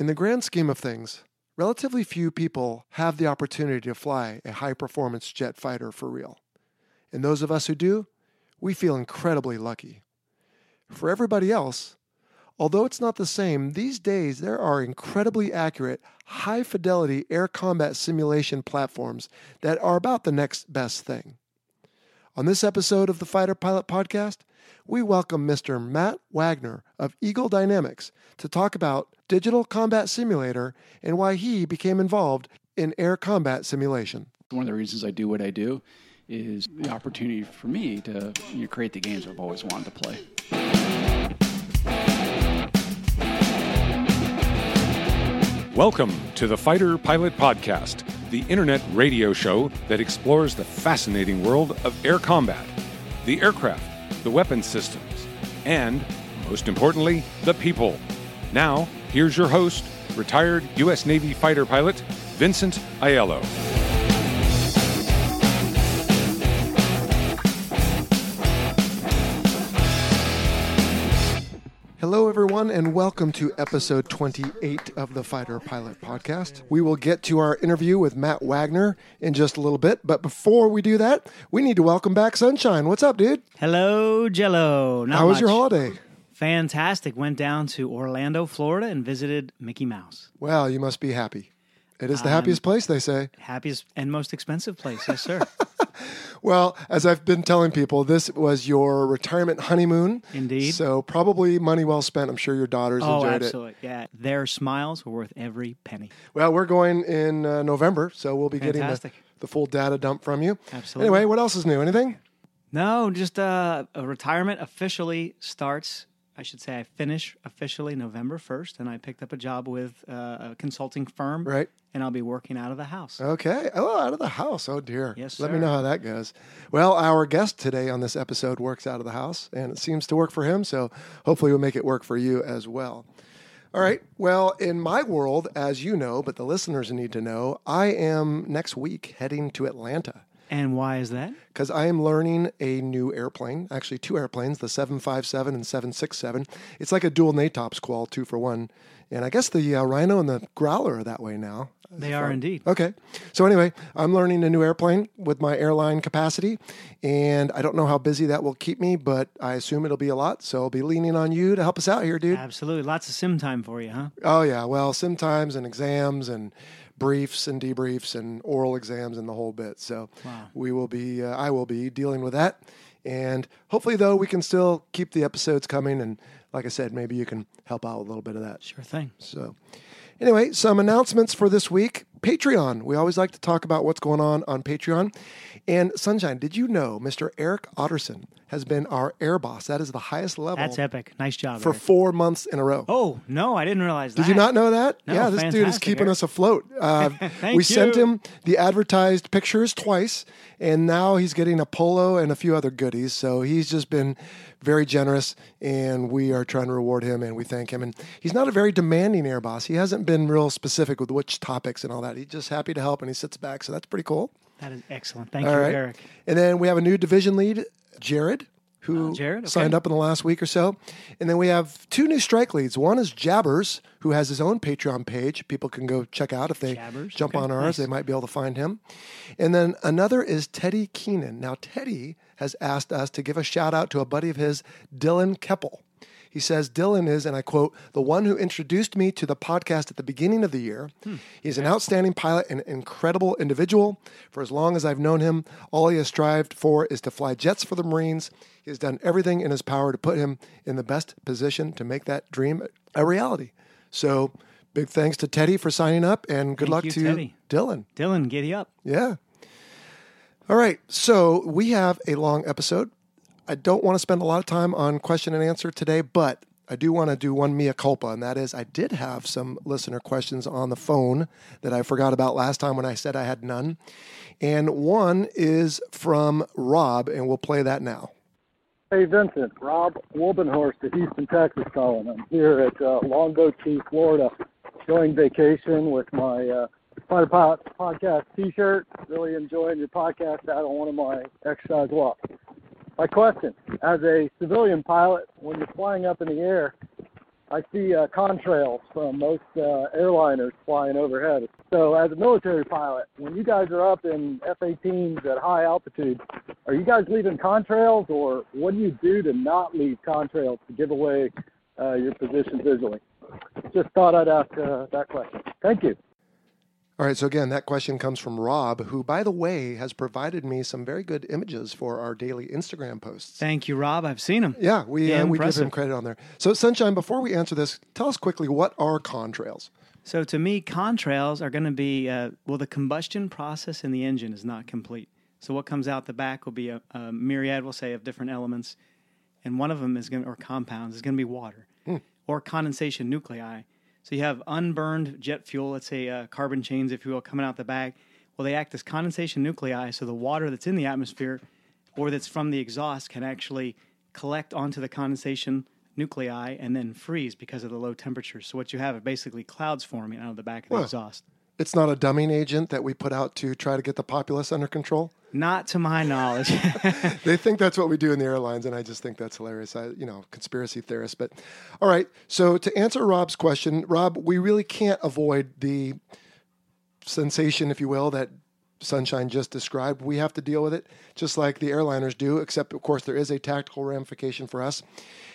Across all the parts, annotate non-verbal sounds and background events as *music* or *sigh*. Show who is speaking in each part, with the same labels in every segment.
Speaker 1: In the grand scheme of things, relatively few people have the opportunity to fly a high performance jet fighter for real. And those of us who do, we feel incredibly lucky. For everybody else, although it's not the same, these days there are incredibly accurate, high fidelity air combat simulation platforms that are about the next best thing. On this episode of the Fighter Pilot Podcast, we welcome Mr. Matt Wagner of Eagle Dynamics to talk about Digital Combat Simulator and why he became involved in air combat simulation.
Speaker 2: One of the reasons I do what I do is the opportunity for me to you know, create the games I've always wanted to play.
Speaker 3: Welcome to the Fighter Pilot Podcast, the internet radio show that explores the fascinating world of air combat, the aircraft, the weapon systems, and, most importantly, the people. Now, here's your host, retired U.S. Navy fighter pilot, Vincent Aiello.
Speaker 1: Hello, everyone, and welcome to episode 28 of the Fighter Pilot Podcast. We will get to our interview with Matt Wagner in just a little bit, but before we do that, we need to welcome back Sunshine. What's up, dude?
Speaker 4: Hello, Jello. Not
Speaker 1: How was your holiday?
Speaker 4: Fantastic. Went down to Orlando, Florida, and visited Mickey Mouse.
Speaker 1: Well, you must be happy. It is the
Speaker 4: I'm-
Speaker 1: happiest place, they say.
Speaker 4: Happiest and most expensive place, yes, sir. *laughs*
Speaker 1: Well, as I've been telling people, this was your retirement honeymoon.
Speaker 4: Indeed.
Speaker 1: So probably money well spent. I'm sure your daughters
Speaker 4: oh,
Speaker 1: enjoyed it.
Speaker 4: absolutely. Yeah, their smiles were worth every penny.
Speaker 1: Well, we're going in uh, November, so we'll be getting the, the full data dump from you.
Speaker 4: Absolutely.
Speaker 1: Anyway, what else is new? Anything?
Speaker 4: No, just uh, a retirement officially starts. I should say I finish officially November 1st, and I picked up a job with uh, a consulting firm.
Speaker 1: Right.
Speaker 4: And I'll be working out of the house.
Speaker 1: Okay. Oh, out of the house. Oh, dear.
Speaker 4: Yes,
Speaker 1: Let me know how that goes. Well, our guest today on this episode works out of the house, and it seems to work for him. So hopefully, we'll make it work for you as well. All right. Well, in my world, as you know, but the listeners need to know, I am next week heading to Atlanta
Speaker 4: And why is that?
Speaker 1: because I am learning a new airplane, actually two airplanes, the 757 and 767. It's like a dual NATOPS qual, two for one. And I guess the uh, Rhino and the Growler are that way now.
Speaker 4: They are indeed.
Speaker 1: Okay. So anyway, I'm learning a new airplane with my airline capacity, and I don't know how busy that will keep me, but I assume it'll be a lot. So I'll be leaning on you to help us out here, dude.
Speaker 4: Absolutely. Lots of sim time for you, huh?
Speaker 1: Oh yeah, well, sim times and exams and briefs and debriefs and oral exams and the whole bit. So
Speaker 4: Wow.
Speaker 1: we will be, uh, I will be dealing with that, and hopefully, though, we can still keep the episodes coming. And like I said, maybe you can help out with a little bit of that.
Speaker 4: Sure thing.
Speaker 1: So, anyway, some announcements for this week. Patreon. We always like to talk about what's going on on Patreon. And Sunshine, did you know Mr. Eric Otterson has been our air boss? That is the highest level
Speaker 4: That's epic. Nice job.
Speaker 1: for
Speaker 4: Eric.
Speaker 1: four months in a row.
Speaker 4: Oh no, I didn't realize that.
Speaker 1: Did you not know that?
Speaker 4: No,
Speaker 1: yeah, this dude is keeping
Speaker 4: Eric.
Speaker 1: us afloat. *laughs* Uh, we sent him the advertised pictures twice, and now he's getting a polo and a few other goodies. So he's just been very generous, and we are trying to reward him, and we thank him. And he's not a very demanding air boss. He hasn't been real specific with which topics and all that. He's just happy to help, and he sits back. So that's pretty cool.
Speaker 4: That is excellent. Thank
Speaker 1: All
Speaker 4: you,
Speaker 1: right.
Speaker 4: Eric.
Speaker 1: And then we have a new division lead, Jared, who
Speaker 4: Oh, Jared, okay.
Speaker 1: signed up in the last week or so. And then we have two new strike leads. One is Jabbers, who has his own Patreon page. People can go check out if they
Speaker 4: Jabbers,
Speaker 1: jump
Speaker 4: okay,
Speaker 1: on ours.
Speaker 4: nice.
Speaker 1: They might be able to find him. And then another is Teddy Keenan. Now, Teddy has asked us to give a shout out to a buddy of his, Dylan Keppel. He says, Dylan is, and I quote, the one who introduced me to the podcast at the beginning of the year.
Speaker 4: Hmm.
Speaker 1: He's an outstanding pilot and an incredible individual. For as long as I've known him, all he has strived for is to fly jets for the Marines. He has done everything in his power to put him in the best position to make that dream a reality. So, big thanks to Teddy for signing up, and good
Speaker 4: Thank
Speaker 1: luck
Speaker 4: you,
Speaker 1: to
Speaker 4: Teddy.
Speaker 1: Dylan.
Speaker 4: Dylan, giddy up.
Speaker 1: Yeah. All right. So we have a long episode. I don't want to spend a lot of time on question and answer today, but I do want to do one mea culpa, and that is I did have some listener questions on the phone that I forgot about last time when I said I had none. And one is from Rob, and we'll play that now.
Speaker 5: Hey, Vincent. Rob Wolbenhorst of Houston, Texas calling. I'm here at uh, Longboat Florida, enjoying vacation with my uh, Pilot podcast T-shirt. Really enjoying your podcast out on one of my exercise walks. My question: As a civilian pilot, when you're flying up in the air, I see uh, contrails from most uh, airliners flying overhead. So, as a military pilot, when you guys are up in F-18s at high altitude, are you guys leaving contrails, or what do you do to not leave contrails to give away uh, your position visually? Just thought I'd ask uh, that question. Thank you.
Speaker 1: All right, so again, that question comes from Rob, who, by the way, has provided me some very good images for our daily Instagram posts.
Speaker 4: Thank you, Rob. I've seen them.
Speaker 1: Yeah, we
Speaker 4: Yeah,
Speaker 1: uh, we give him credit on there. So, Sunshine, before we answer this, tell us quickly what are contrails?
Speaker 4: So to me, contrails are going to be uh, well, the combustion process in the engine is not complete. So what comes out the back will be a, a myriad, we'll say, of different elements, and one of them is going to, or compounds is going to be water or condensation nuclei. So you have unburned jet fuel, let's say uh, carbon chains, if you will, coming out the back. Well, they act as condensation nuclei, so the water that's in the atmosphere or that's from the exhaust can actually collect onto the condensation nuclei and then freeze because of the low temperatures. So what you have are basically clouds forming out of the back of the exhaust.
Speaker 1: It's not a dumbing agent that we put out to try to get the populace under control.
Speaker 4: Not to my knowledge. *laughs*
Speaker 1: They think that's what we do in the airlines, and I just think that's hilarious. I, you know, conspiracy theorist. But all right. So to answer Rob's question, Rob, we really can't avoid the sensation, if you will, that Sunshine just described. We have to deal with it just like the airliners do, except, of course, there is a tactical ramification for us.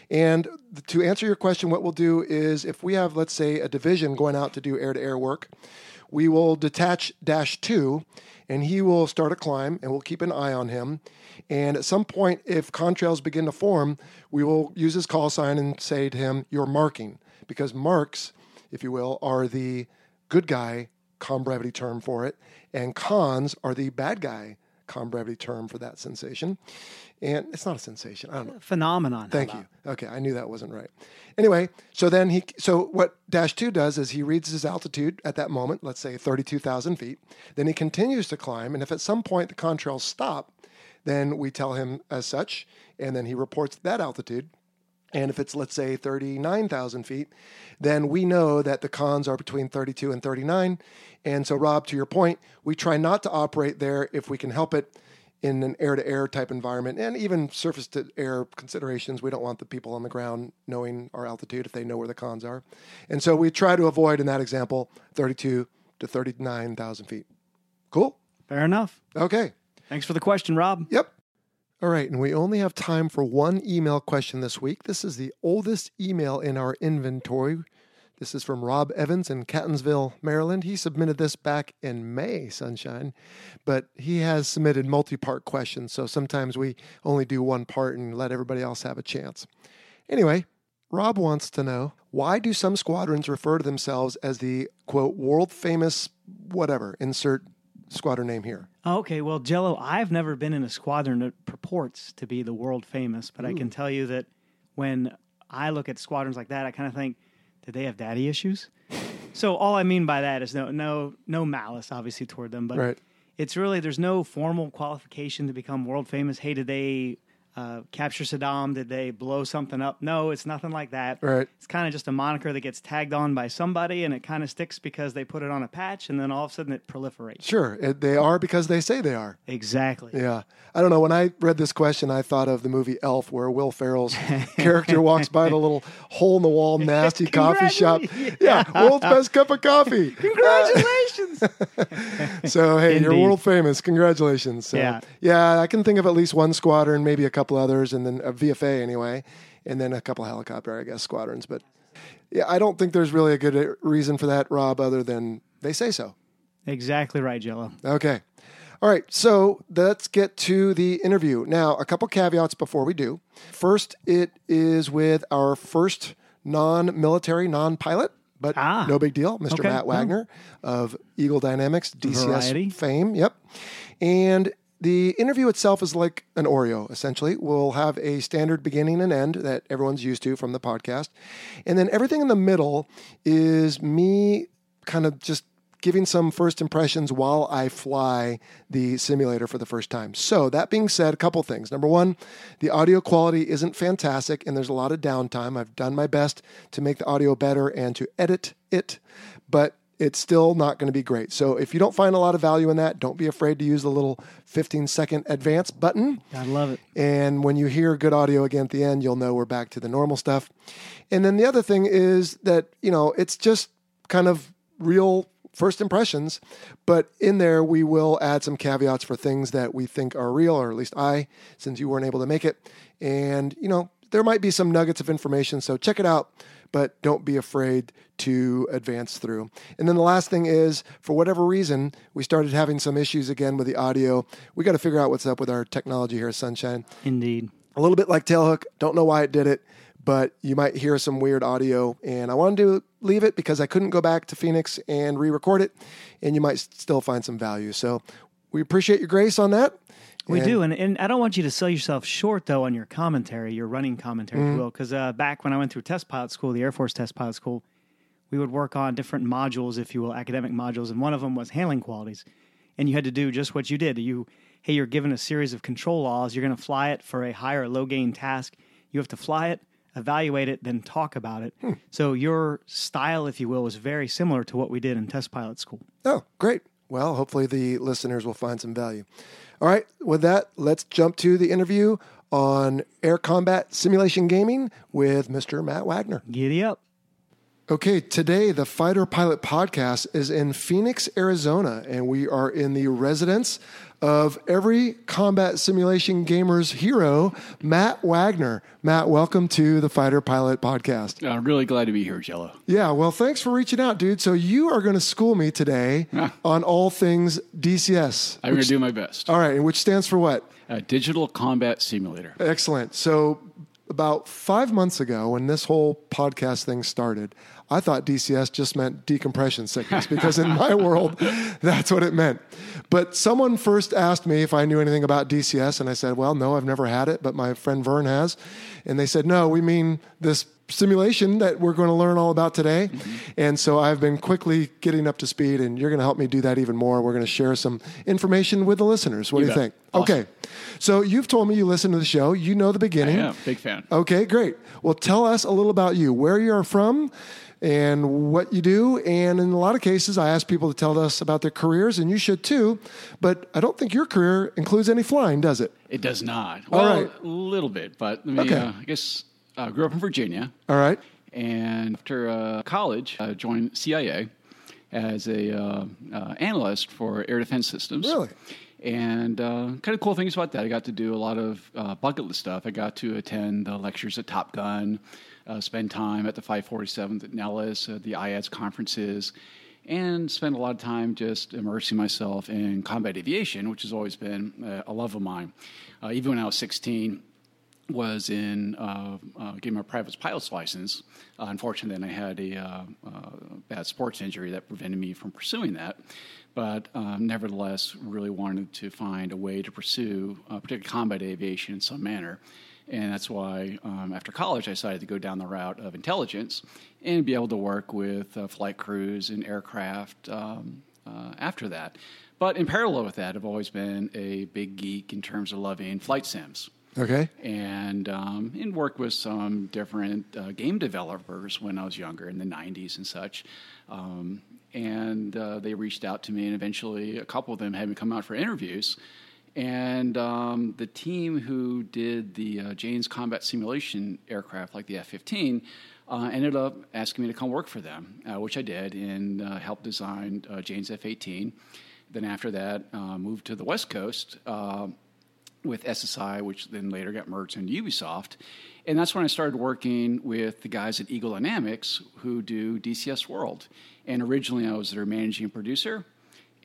Speaker 1: And to answer your question, what we'll do is if we have, let's say, a division going out to do air to air work, we will detach Dash 2 and he will start a climb and we'll keep an eye on him. And at some point, if contrails begin to form, we will use his call sign and say to him, You're marking. Because marks, if you will, are the good guy com brevity term for it, and cons are the bad guy com brevity term for that sensation. And it's not a sensation. I don't know.
Speaker 4: Phenomenon.
Speaker 1: Thank you. Okay, I knew that wasn't right. Anyway, so then he, so what Dash Two does is he reads his altitude at that moment, let's say thirty-two thousand feet. Then he continues to climb, and if at some point the contrails stop, then we tell him as such, and then he reports that altitude. And if it's, let's say, 39,000 feet, then we know that the cons are between 32 and 39. And so, Rob, to your point, we try not to operate there if we can help it in an air to air type environment and even surface to air considerations. We don't want the people on the ground knowing our altitude if they know where the cons are. And so we try to avoid, in that example, 32 to 39,000 feet. Cool?
Speaker 4: Fair enough.
Speaker 1: Okay.
Speaker 4: Thanks for the question, Rob.
Speaker 1: Yep. All right, and we only have time for one email question this week. This is the oldest email in our inventory. This is from Rob Evans in Catonsville, Maryland. He submitted this back in May, Sunshine, but he has submitted multi part questions, so sometimes we only do one part and let everybody else have a chance. Anyway, Rob wants to know why do some squadrons refer to themselves as the quote world famous whatever, insert squadron name here.
Speaker 4: Oh, Okay, well, Jello, I've never been in a squadron that purports to be the world famous, but I can hmm. tell you that when I look at squadrons like that, I kind of think, did they have daddy issues? *sighs* so all I mean by that is no, no, no malice, obviously, toward them, but
Speaker 1: Right.
Speaker 4: it's really there's no formal qualification to become world famous. Hey, did they uh, capture Saddam? Did they blow something up? No, it's nothing like that.
Speaker 1: Right.
Speaker 4: It's kind of just a moniker that gets tagged on by somebody, and it kind of sticks because they put it on a patch, and then all of a sudden it proliferates.
Speaker 1: Sure, it, they are because they say they are.
Speaker 4: Exactly.
Speaker 1: Yeah. I don't know. When I read this question, I thought of the movie Elf, where Will Ferrell's *laughs* character walks by the little hole in the wall, nasty *laughs* coffee shop. *laughs* Yeah, world's best cup of coffee.
Speaker 4: Congratulations.
Speaker 1: So, hey, you're world famous. Congratulations. So,
Speaker 4: Yeah.
Speaker 1: Yeah, I can think of at least one squadron, maybe a couple others, and then a VFA anyway, and then a couple helicopter, I guess, squadrons. But yeah, I don't think there's really a good uh, reason for that, Rob, other than they say so.
Speaker 4: exactly right, Jello.
Speaker 1: Okay. All right. So let's get to the interview. Now, a couple caveats before we do. First, it is with our first non military, non pilot, but
Speaker 4: Ah.
Speaker 1: no big deal, Mr.
Speaker 4: Okay.
Speaker 1: Matt Wagner of Eagle Dynamics, DCS
Speaker 4: Variety.
Speaker 1: fame. Yep. And The interview itself is like an Oreo, essentially. We'll have a standard beginning and end that everyone's used to from the podcast. And then everything in the middle is me kind of just giving some first impressions while I fly the simulator for the first time. So, that being said, a couple things. Number one, the audio quality isn't fantastic and there's a lot of downtime. I've done my best to make the audio better and to edit it, but it's still not going to be great. So if you don't find a lot of value in that, don't be afraid to use the little 15 second advance button.
Speaker 4: I love it.
Speaker 1: And when you hear good audio again at the end, you'll know we're back to the normal stuff. And then the other thing is that, you know, it's just kind of real first impressions, but in there we will add some caveats for things that we think are real, or at least I, since you weren't able to make it. And, you know, there might be some nuggets of information, so check it out but don't be afraid to advance through. And then the last thing is, for whatever reason, we started having some issues again with the audio. We got to figure out what's up with our technology here at Sunshine.
Speaker 4: Indeed.
Speaker 1: A little bit like Tailhook. Don't know why it did it, but you might hear some weird audio. And I wanted to leave it because I couldn't go back to Phoenix and re record it, and you might still find some value. So we appreciate your grace on that.
Speaker 4: We
Speaker 1: And-
Speaker 4: do, and, and I don't want you to sell yourself short though on your commentary, your running commentary, if you will, because uh, back when I went through test pilot school, the Air Force test pilot school, we would work on different modules, if you will, academic modules, and one of them was handling qualities, and you had to do just what you did. You, hey, you're given a series of control laws. You're going to fly it for a high or low gain task. You have to fly it, evaluate it, then talk about it. So your style, if you will, was very similar to what we did in test pilot school.
Speaker 1: Oh, great. Well, hopefully the listeners will find some value. All right, with that, let's jump to the interview on air combat simulation gaming with Mr. Matt Wagner.
Speaker 4: Giddy up.
Speaker 1: Okay, today the Fighter Pilot Podcast is in Phoenix, Arizona, and we are in the residence of every combat simulation gamer's hero, Matt Wagner. Matt, welcome to the Fighter Pilot Podcast.
Speaker 2: I'm really glad to be here, Jello.
Speaker 1: Yeah, well, thanks for reaching out, dude. So you are going to school me today on all things DCS.
Speaker 2: I'm going to do my best.
Speaker 1: All right, and which stands for what?
Speaker 2: Uh, Digital Combat Simulator.
Speaker 1: Excellent. So, about five months ago, when this whole podcast thing started, I thought DCS just meant decompression sickness because in my world, *laughs* that's what it meant. But someone first asked me if I knew anything about DCS, and I said, Well, no, I've never had it, but my friend Vern has. And they said, No, we mean this simulation that we're going to learn all about today. Mm-hmm. And so I've been quickly getting up to speed, and you're going to help me do that even more. We're going to share some information with the listeners. What
Speaker 2: You
Speaker 1: do you
Speaker 2: bet.
Speaker 1: think?
Speaker 2: Awesome.
Speaker 1: Okay. So you've told me you listen to the show. You know the beginning.
Speaker 2: Yeah, big fan.
Speaker 1: Okay, great. Well, tell us a little about you, where you are from, and what you do. And in a lot of cases, I ask people to tell us about their careers, and you should too. But I don't think your career includes any flying, does it?
Speaker 2: It does not.
Speaker 1: All
Speaker 2: Well,
Speaker 1: right.
Speaker 2: a little bit, but me,
Speaker 1: Okay.
Speaker 2: uh, I guess uh, grew up in Virginia,
Speaker 1: All right.
Speaker 2: and after uh, college, I joined CIA as a uh, uh, analyst for air defense systems.
Speaker 1: Really?
Speaker 2: And uh, kind of cool things about that. I got to do a lot of uh, bucket list stuff. I got to attend the lectures at Top Gun, uh, spend time at the 547th at Nellis, uh, the IADS conferences, and spend a lot of time just immersing myself in combat aviation, which has always been uh, a love of mine. Uh, even when I was 16, was in uh, uh, getting my private pilot's license. Uh, unfortunately, then I had a bad sports injury that prevented me from pursuing that. But um, nevertheless, really wanted to find a way to pursue, uh, particularly combat aviation in some manner. And that's why, um, after college, I decided to go down the route of intelligence and be able to work with uh, flight crews and aircraft um, uh, after that. But in parallel with that, I've always been a big geek in terms of loving flight sims
Speaker 1: Okay.
Speaker 2: and um, and worked with some different uh, game developers when I was younger in the '90s and such. Um, and uh, they reached out to me, and eventually a couple of them had me come out for interviews. And um, the team who did the uh, Jane's combat simulation aircraft, like the F-15, uh, ended up asking me to come work for them, uh, which I did, and uh, helped design uh, Jane's F-18. Then after that, moved to the West Coast. With SSI, which then later got merged into Ubisoft. And that's when I started working with the guys at Eagle Dynamics who do DCS World. And originally I was their managing producer.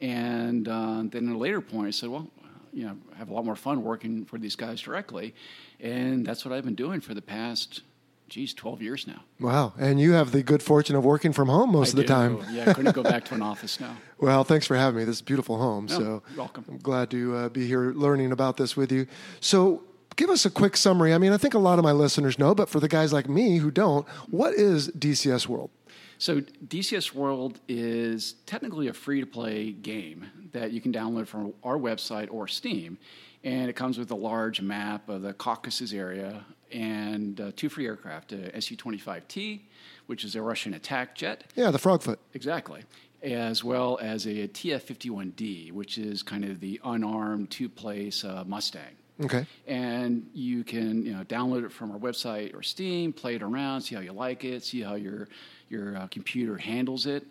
Speaker 2: And uh, then at a later point, I said, well, you know, I have a lot more fun working for these guys directly. And that's what I've been doing for the past geez, 12 years now.
Speaker 1: Wow. And you have the good fortune of working from home most
Speaker 2: I
Speaker 1: of the
Speaker 2: do.
Speaker 1: time. *laughs*
Speaker 2: Yeah, I couldn't go back to an office now. *laughs*
Speaker 1: Well, thanks for having me. This is a beautiful home.
Speaker 2: No,
Speaker 1: so
Speaker 2: welcome.
Speaker 1: I'm glad to uh, be here learning about this with you. So give us a quick summary. I mean, I think a lot of my listeners know, but for the guys like me who don't, what is DCS World?
Speaker 2: So DCS World is technically a free-to-play game that you can download from our website or Steam, and it comes with a large map of the Caucasus area and uh, two free aircraft, a Su-25T, which is a Russian attack jet,
Speaker 1: Yeah, the Frogfoot.
Speaker 2: exactly, as well as a TF-51D, which is kind of the unarmed two-place uh, Mustang
Speaker 1: Okay.
Speaker 2: and you can you know download it from our website or Steam, play it around, see how you like it, see how your your uh, computer handles it,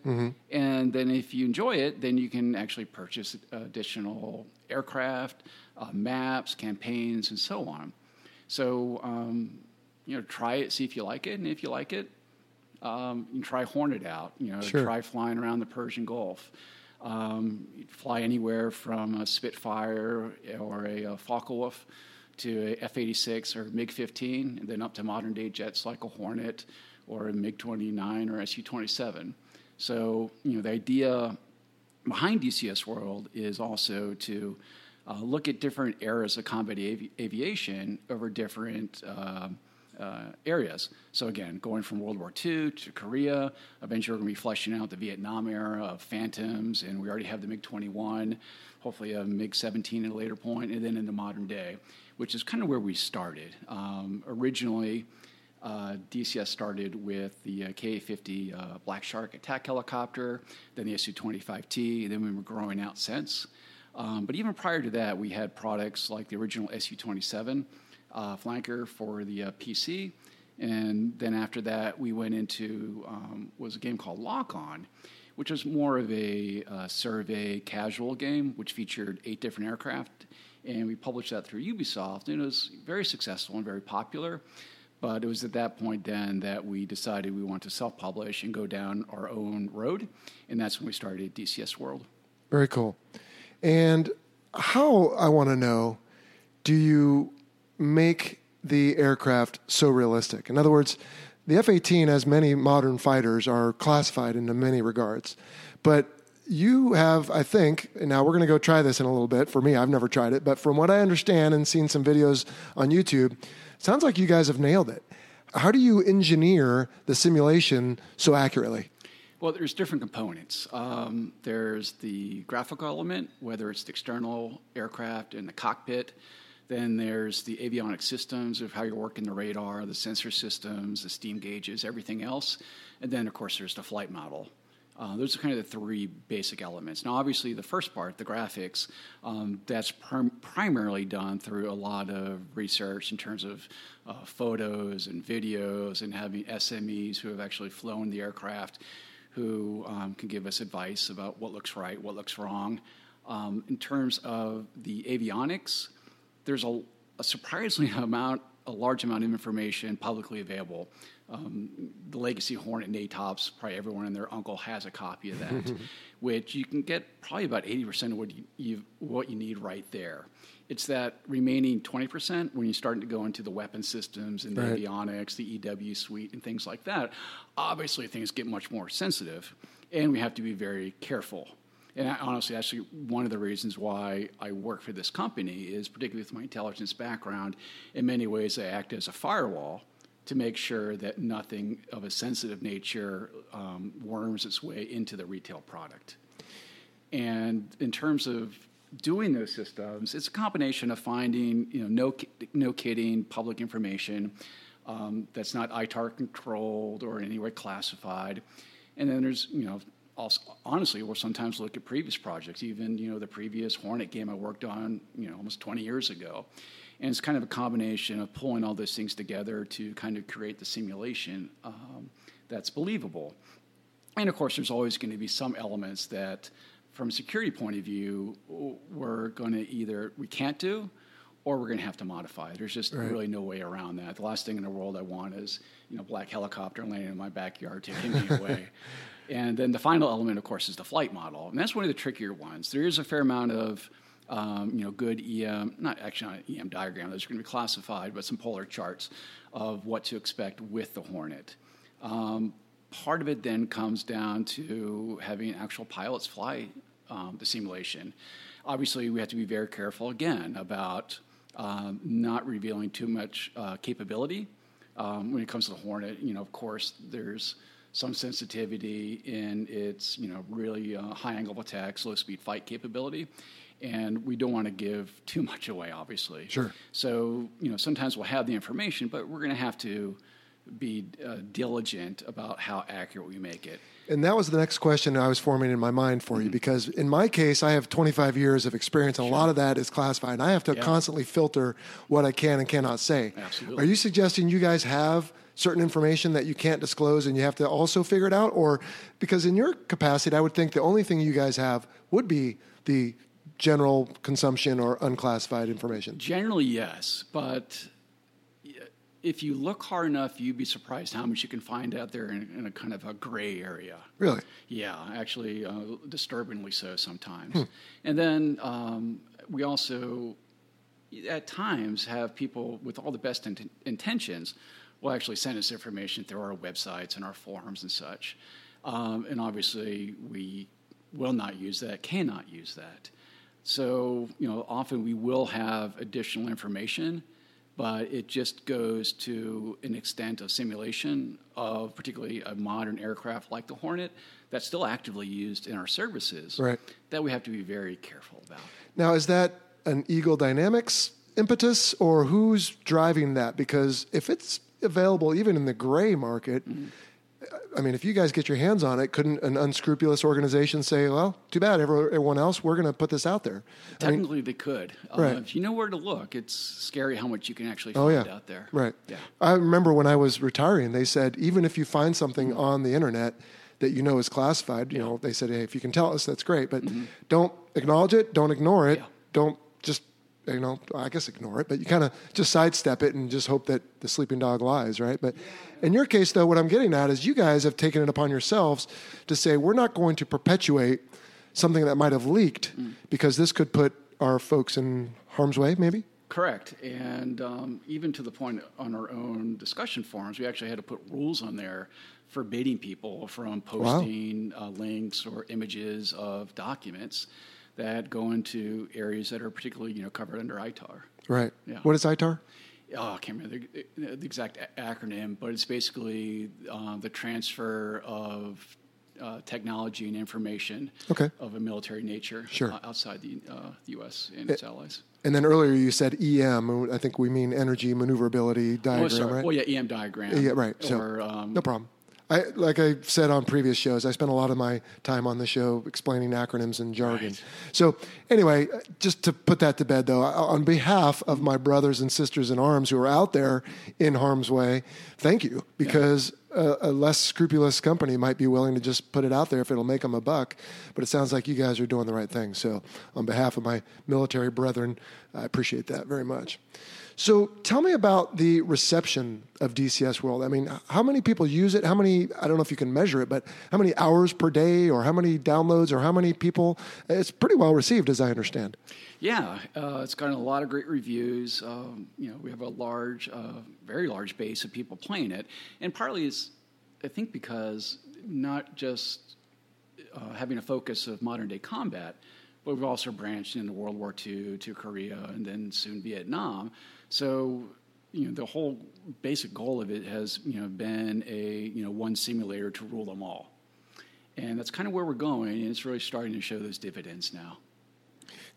Speaker 2: and then if you enjoy it, then you can actually purchase additional aircraft, uh, maps, campaigns, and so on. So um, you know, try it, see if you like it, and if you like it, um, you can try Hornet out. You know,
Speaker 1: Sure.
Speaker 2: try flying around the Persian Gulf. Um, you fly anywhere from a Spitfire or a, uh Focke-Wulf to a F-86 or MiG-15, and then up to modern day jets like a Hornet or a MiG-29 or Su-27. So, you know, the idea behind DCS World is also to uh, look at different eras of combat avi- aviation over different um uh, areas. So again, going from World War II to Korea, eventually we're going to be fleshing out the Vietnam era of Phantoms, and we already have the MiG-21, hopefully a MiG-17 at a later point, and then into the modern day, which is kind of where we started. Um, originally, uh, DCS started with the uh, Ka-50 uh, Black Shark attack helicopter, then the Su-25T, and then we were growing out since. Um, but even prior to that, we had products like the original Su-27 uh, flanker for the uh, PC, and then after that, we went into um, was a game called Lock On, which was more of a uh, survey casual game, which featured eight different aircraft, and we published that through Ubisoft, and it was very successful and very popular. But it was at that point then that we decided we want to self-publish and go down our own road, and that's when we started DCS World.
Speaker 1: Very cool. And how, I want to know, do you make the aircraft so realistic? In other words, the F 18, as many modern fighters, are classified into many regards. But you have, I think, and now we're going to go try this in a little bit. For me, I've never tried it, but from what I understand and seen some videos on YouTube, sounds like you guys have nailed it. How do you engineer the simulation so accurately?
Speaker 2: Well, there's different components. Um, there's the graphical element, whether it's the external aircraft in the cockpit. Then there's the avionic systems of how you're working the radar, the sensor systems, the steam gauges, everything else. And then, of course, there's the flight model. Uh, those are kind of the three basic elements. Now, obviously, the first part, the graphics, um, that's prim- primarily done through a lot of research in terms of uh, photos and videos and having SMEs who have actually flown the aircraft who um, can give us advice about what looks right, what looks wrong. Um, in terms of the avionics, there's a, a surprisingly *laughs* amount, a large amount of information publicly available. Um, the Legacy Hornet NATOPS, probably everyone and their uncle has a copy of that, *laughs* which you can get probably about 80% of what you, you, what you need right there. It's that remaining 20% when you're starting to go into the weapon systems and the avionics, the EW suite, and things like that. Obviously, things get much more sensitive, and we have to be very careful. And I, honestly, actually, one of the reasons why I work for this company is particularly with my intelligence background. In many ways, I act as a firewall to make sure that nothing of a sensitive nature um, worms its way into the retail product. And in terms of doing those systems, it's a combination of finding, you know, no, no kidding public information um, that's not ITAR controlled or in any way classified. And then there's, you know, also, honestly, we'll sometimes look at previous projects, even, you know, the previous Hornet game I worked on, you know, almost 20 years ago. And it's kind of a combination of pulling all those things together to kind of create the simulation um, that's believable. And of course, there's always going to be some elements that, from a security point of view, we're going to either we can't do, or we're going to have to modify. There's just really no way around that. The last thing in the world I want is you know black helicopter landing in my backyard taking me away. *laughs* And then the final element, of course, is the flight model, and that's one of the trickier ones. There is a fair amount of um, you know, good EM, not actually not an EM diagram, those are going to be classified, but some polar charts of what to expect with the Hornet. Um, part of it then comes down to having actual pilots fly um, the simulation. Obviously, we have to be very careful again about um, not revealing too much uh, capability um, when it comes to the Hornet. You know, of course, there's some sensitivity in its you know really uh, high angle of attack, slow speed fight capability, and we don't want to give *laughs* too much away, obviously.
Speaker 1: Sure.
Speaker 2: So you know sometimes we'll have the information, but we're going to have to be uh, diligent about how accurate we make it.
Speaker 1: And that was the next question I was forming in my mind for you because in my case, I have 25 years of experience, and a lot of that is classified. And I have to
Speaker 2: Yeah.
Speaker 1: constantly filter what I can and cannot say.
Speaker 2: Absolutely.
Speaker 1: Are you suggesting you guys have certain information that you can't disclose and you have to also figure it out? Or because in your capacity, I would think the only thing you guys have would be the general consumption or unclassified information.
Speaker 2: Generally, yes, but if you look hard enough, you'd be surprised how much you can find out there in, in a kind of a gray area.
Speaker 1: Really?
Speaker 2: Yeah, actually, uh, disturbingly so sometimes. And then um, we also, at times, have people with all the best int- intentions will actually send us information through our websites and our forums and such. Um, and obviously, we will not use that, cannot use that. So, you know, often we will have additional information, but it just goes to an extent of simulation of particularly a modern aircraft like the Hornet that's still actively used in our services
Speaker 1: Right.
Speaker 2: that we have to be very careful about.
Speaker 1: Now, is that an Eagle Dynamics impetus, or who's driving that? Because if it's available even in the gray market, I mean, if you guys get your hands on it, couldn't an unscrupulous organization say, "Well, too bad, everyone else, we're going to put this out there"? I mean,
Speaker 2: Technically, they could. Uh,
Speaker 1: Right.
Speaker 2: If you know where to look, it's scary how much you can actually
Speaker 1: oh
Speaker 2: find
Speaker 1: yeah,
Speaker 2: out there.
Speaker 1: right.
Speaker 2: Yeah.
Speaker 1: I remember when I was retiring, they said even if you find something
Speaker 2: Mm-hmm.
Speaker 1: on the internet that you know is classified, you know, they said, "Hey, if you can tell us, that's great, but
Speaker 2: Mm-hmm.
Speaker 1: don't acknowledge it, don't ignore it,
Speaker 2: Yeah.
Speaker 1: don't just." You know, I guess ignore it, but you kind of just sidestep it and just hope that the sleeping dog lies, right? But in your case, though, what I'm getting at is you guys have taken it upon yourselves to say we're not going to perpetuate something that might have leaked
Speaker 2: Mm.
Speaker 1: because this could put our folks in harm's way, maybe.
Speaker 2: Correct. And um, even to the point on our own discussion forums, we actually had to put rules on there forbidding people from posting uh, links or images of documents that go into areas that are particularly you know covered under ITAR.
Speaker 1: Right.
Speaker 2: Yeah.
Speaker 1: What is ITAR?
Speaker 2: Oh, I can't remember the, the exact a- acronym, but it's basically uh, the transfer of uh, technology and information
Speaker 1: Okay.
Speaker 2: of a military nature
Speaker 1: Sure.
Speaker 2: uh, outside the, uh, the U.S. and its allies.
Speaker 1: And then earlier you said EM. I think we mean energy maneuverability
Speaker 2: Oh,
Speaker 1: diagram,
Speaker 2: sorry.
Speaker 1: right?
Speaker 2: Well, yeah, EM diagram.
Speaker 1: Yeah, right. So
Speaker 2: Or, um,
Speaker 1: no problem. I, like I said on previous shows, I spent a lot of my time on the show explaining acronyms and jargon. So anyway, just to put that to bed, though, on behalf of my brothers and sisters in arms who are out there in harm's way, thank you because a, a less scrupulous company might be willing to just put it out there if it'll make them a buck. But it sounds like you guys are doing the right thing. So on behalf of my military brethren, I appreciate that very much. So tell me about the reception of DCS World. I mean, how many people use it? How many, I don't know if you can measure it, but how many hours per day or how many downloads or how many people? It's pretty well received, as I understand.
Speaker 2: Yeah, uh, it's gotten a lot of great reviews. Um, you know, we have a large, uh, very large base of people playing it, and partly is, I think, because not just uh, having a focus of modern day combat, but we've also branched into World War II to Korea and then soon Vietnam. So, you know, the whole basic goal of it has, you know, been a you know one simulator to rule them all, and that's kind of where we're going, and it's really starting to show those dividends now.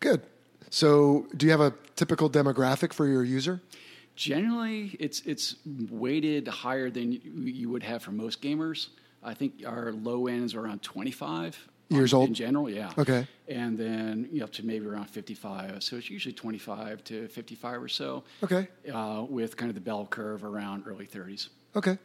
Speaker 1: Good. So, do you have a typical demographic for your user?
Speaker 2: Generally, it's it's weighted higher than you, would have for most gamers. I think our low ends are around 25
Speaker 1: Years old?
Speaker 2: in general. Yeah.
Speaker 1: Okay.
Speaker 2: And then you know, up to maybe around 55. So it's usually 25 to 55 or so.
Speaker 1: Okay.
Speaker 2: Uh, with kind of the bell curve around early 30s.
Speaker 1: Okay.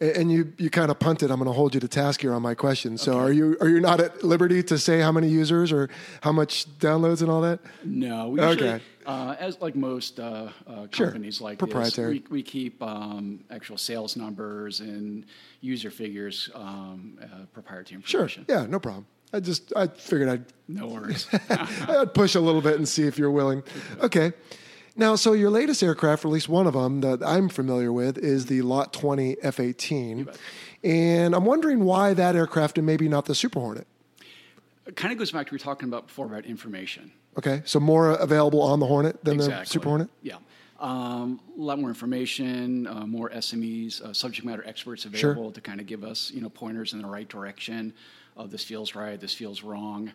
Speaker 1: And you, you kind of punted. I'm going to hold you to task here on my question. So, are you are you not at liberty to say how many users or how much downloads and all that?
Speaker 2: No, we usually,
Speaker 1: Okay.
Speaker 2: uh, as like most uh, uh,
Speaker 1: Sure.
Speaker 2: companies like
Speaker 1: Proprietary.
Speaker 2: this, we, we keep um, actual sales numbers and user figures, um, uh, proprietary
Speaker 1: Sure. Yeah, no problem. I just I figured I'd
Speaker 2: No worries. *laughs*
Speaker 1: I'd push a little bit and see if you're willing. Okay. Now, so your latest aircraft, or at least one of them that I'm familiar with, is the Lot 20 F 18. And I'm wondering why that aircraft and maybe not the Super Hornet.
Speaker 2: it kind of goes back to what we were talking about before about information.
Speaker 1: Okay. So more available on the Hornet than the Super Hornet?
Speaker 2: Yeah. Um, a lot more information, uh, more SMEs, uh, subject matter experts
Speaker 1: Sure.
Speaker 2: available to kind of give us, you know, pointers in the right direction. Of this feels right, this feels wrong.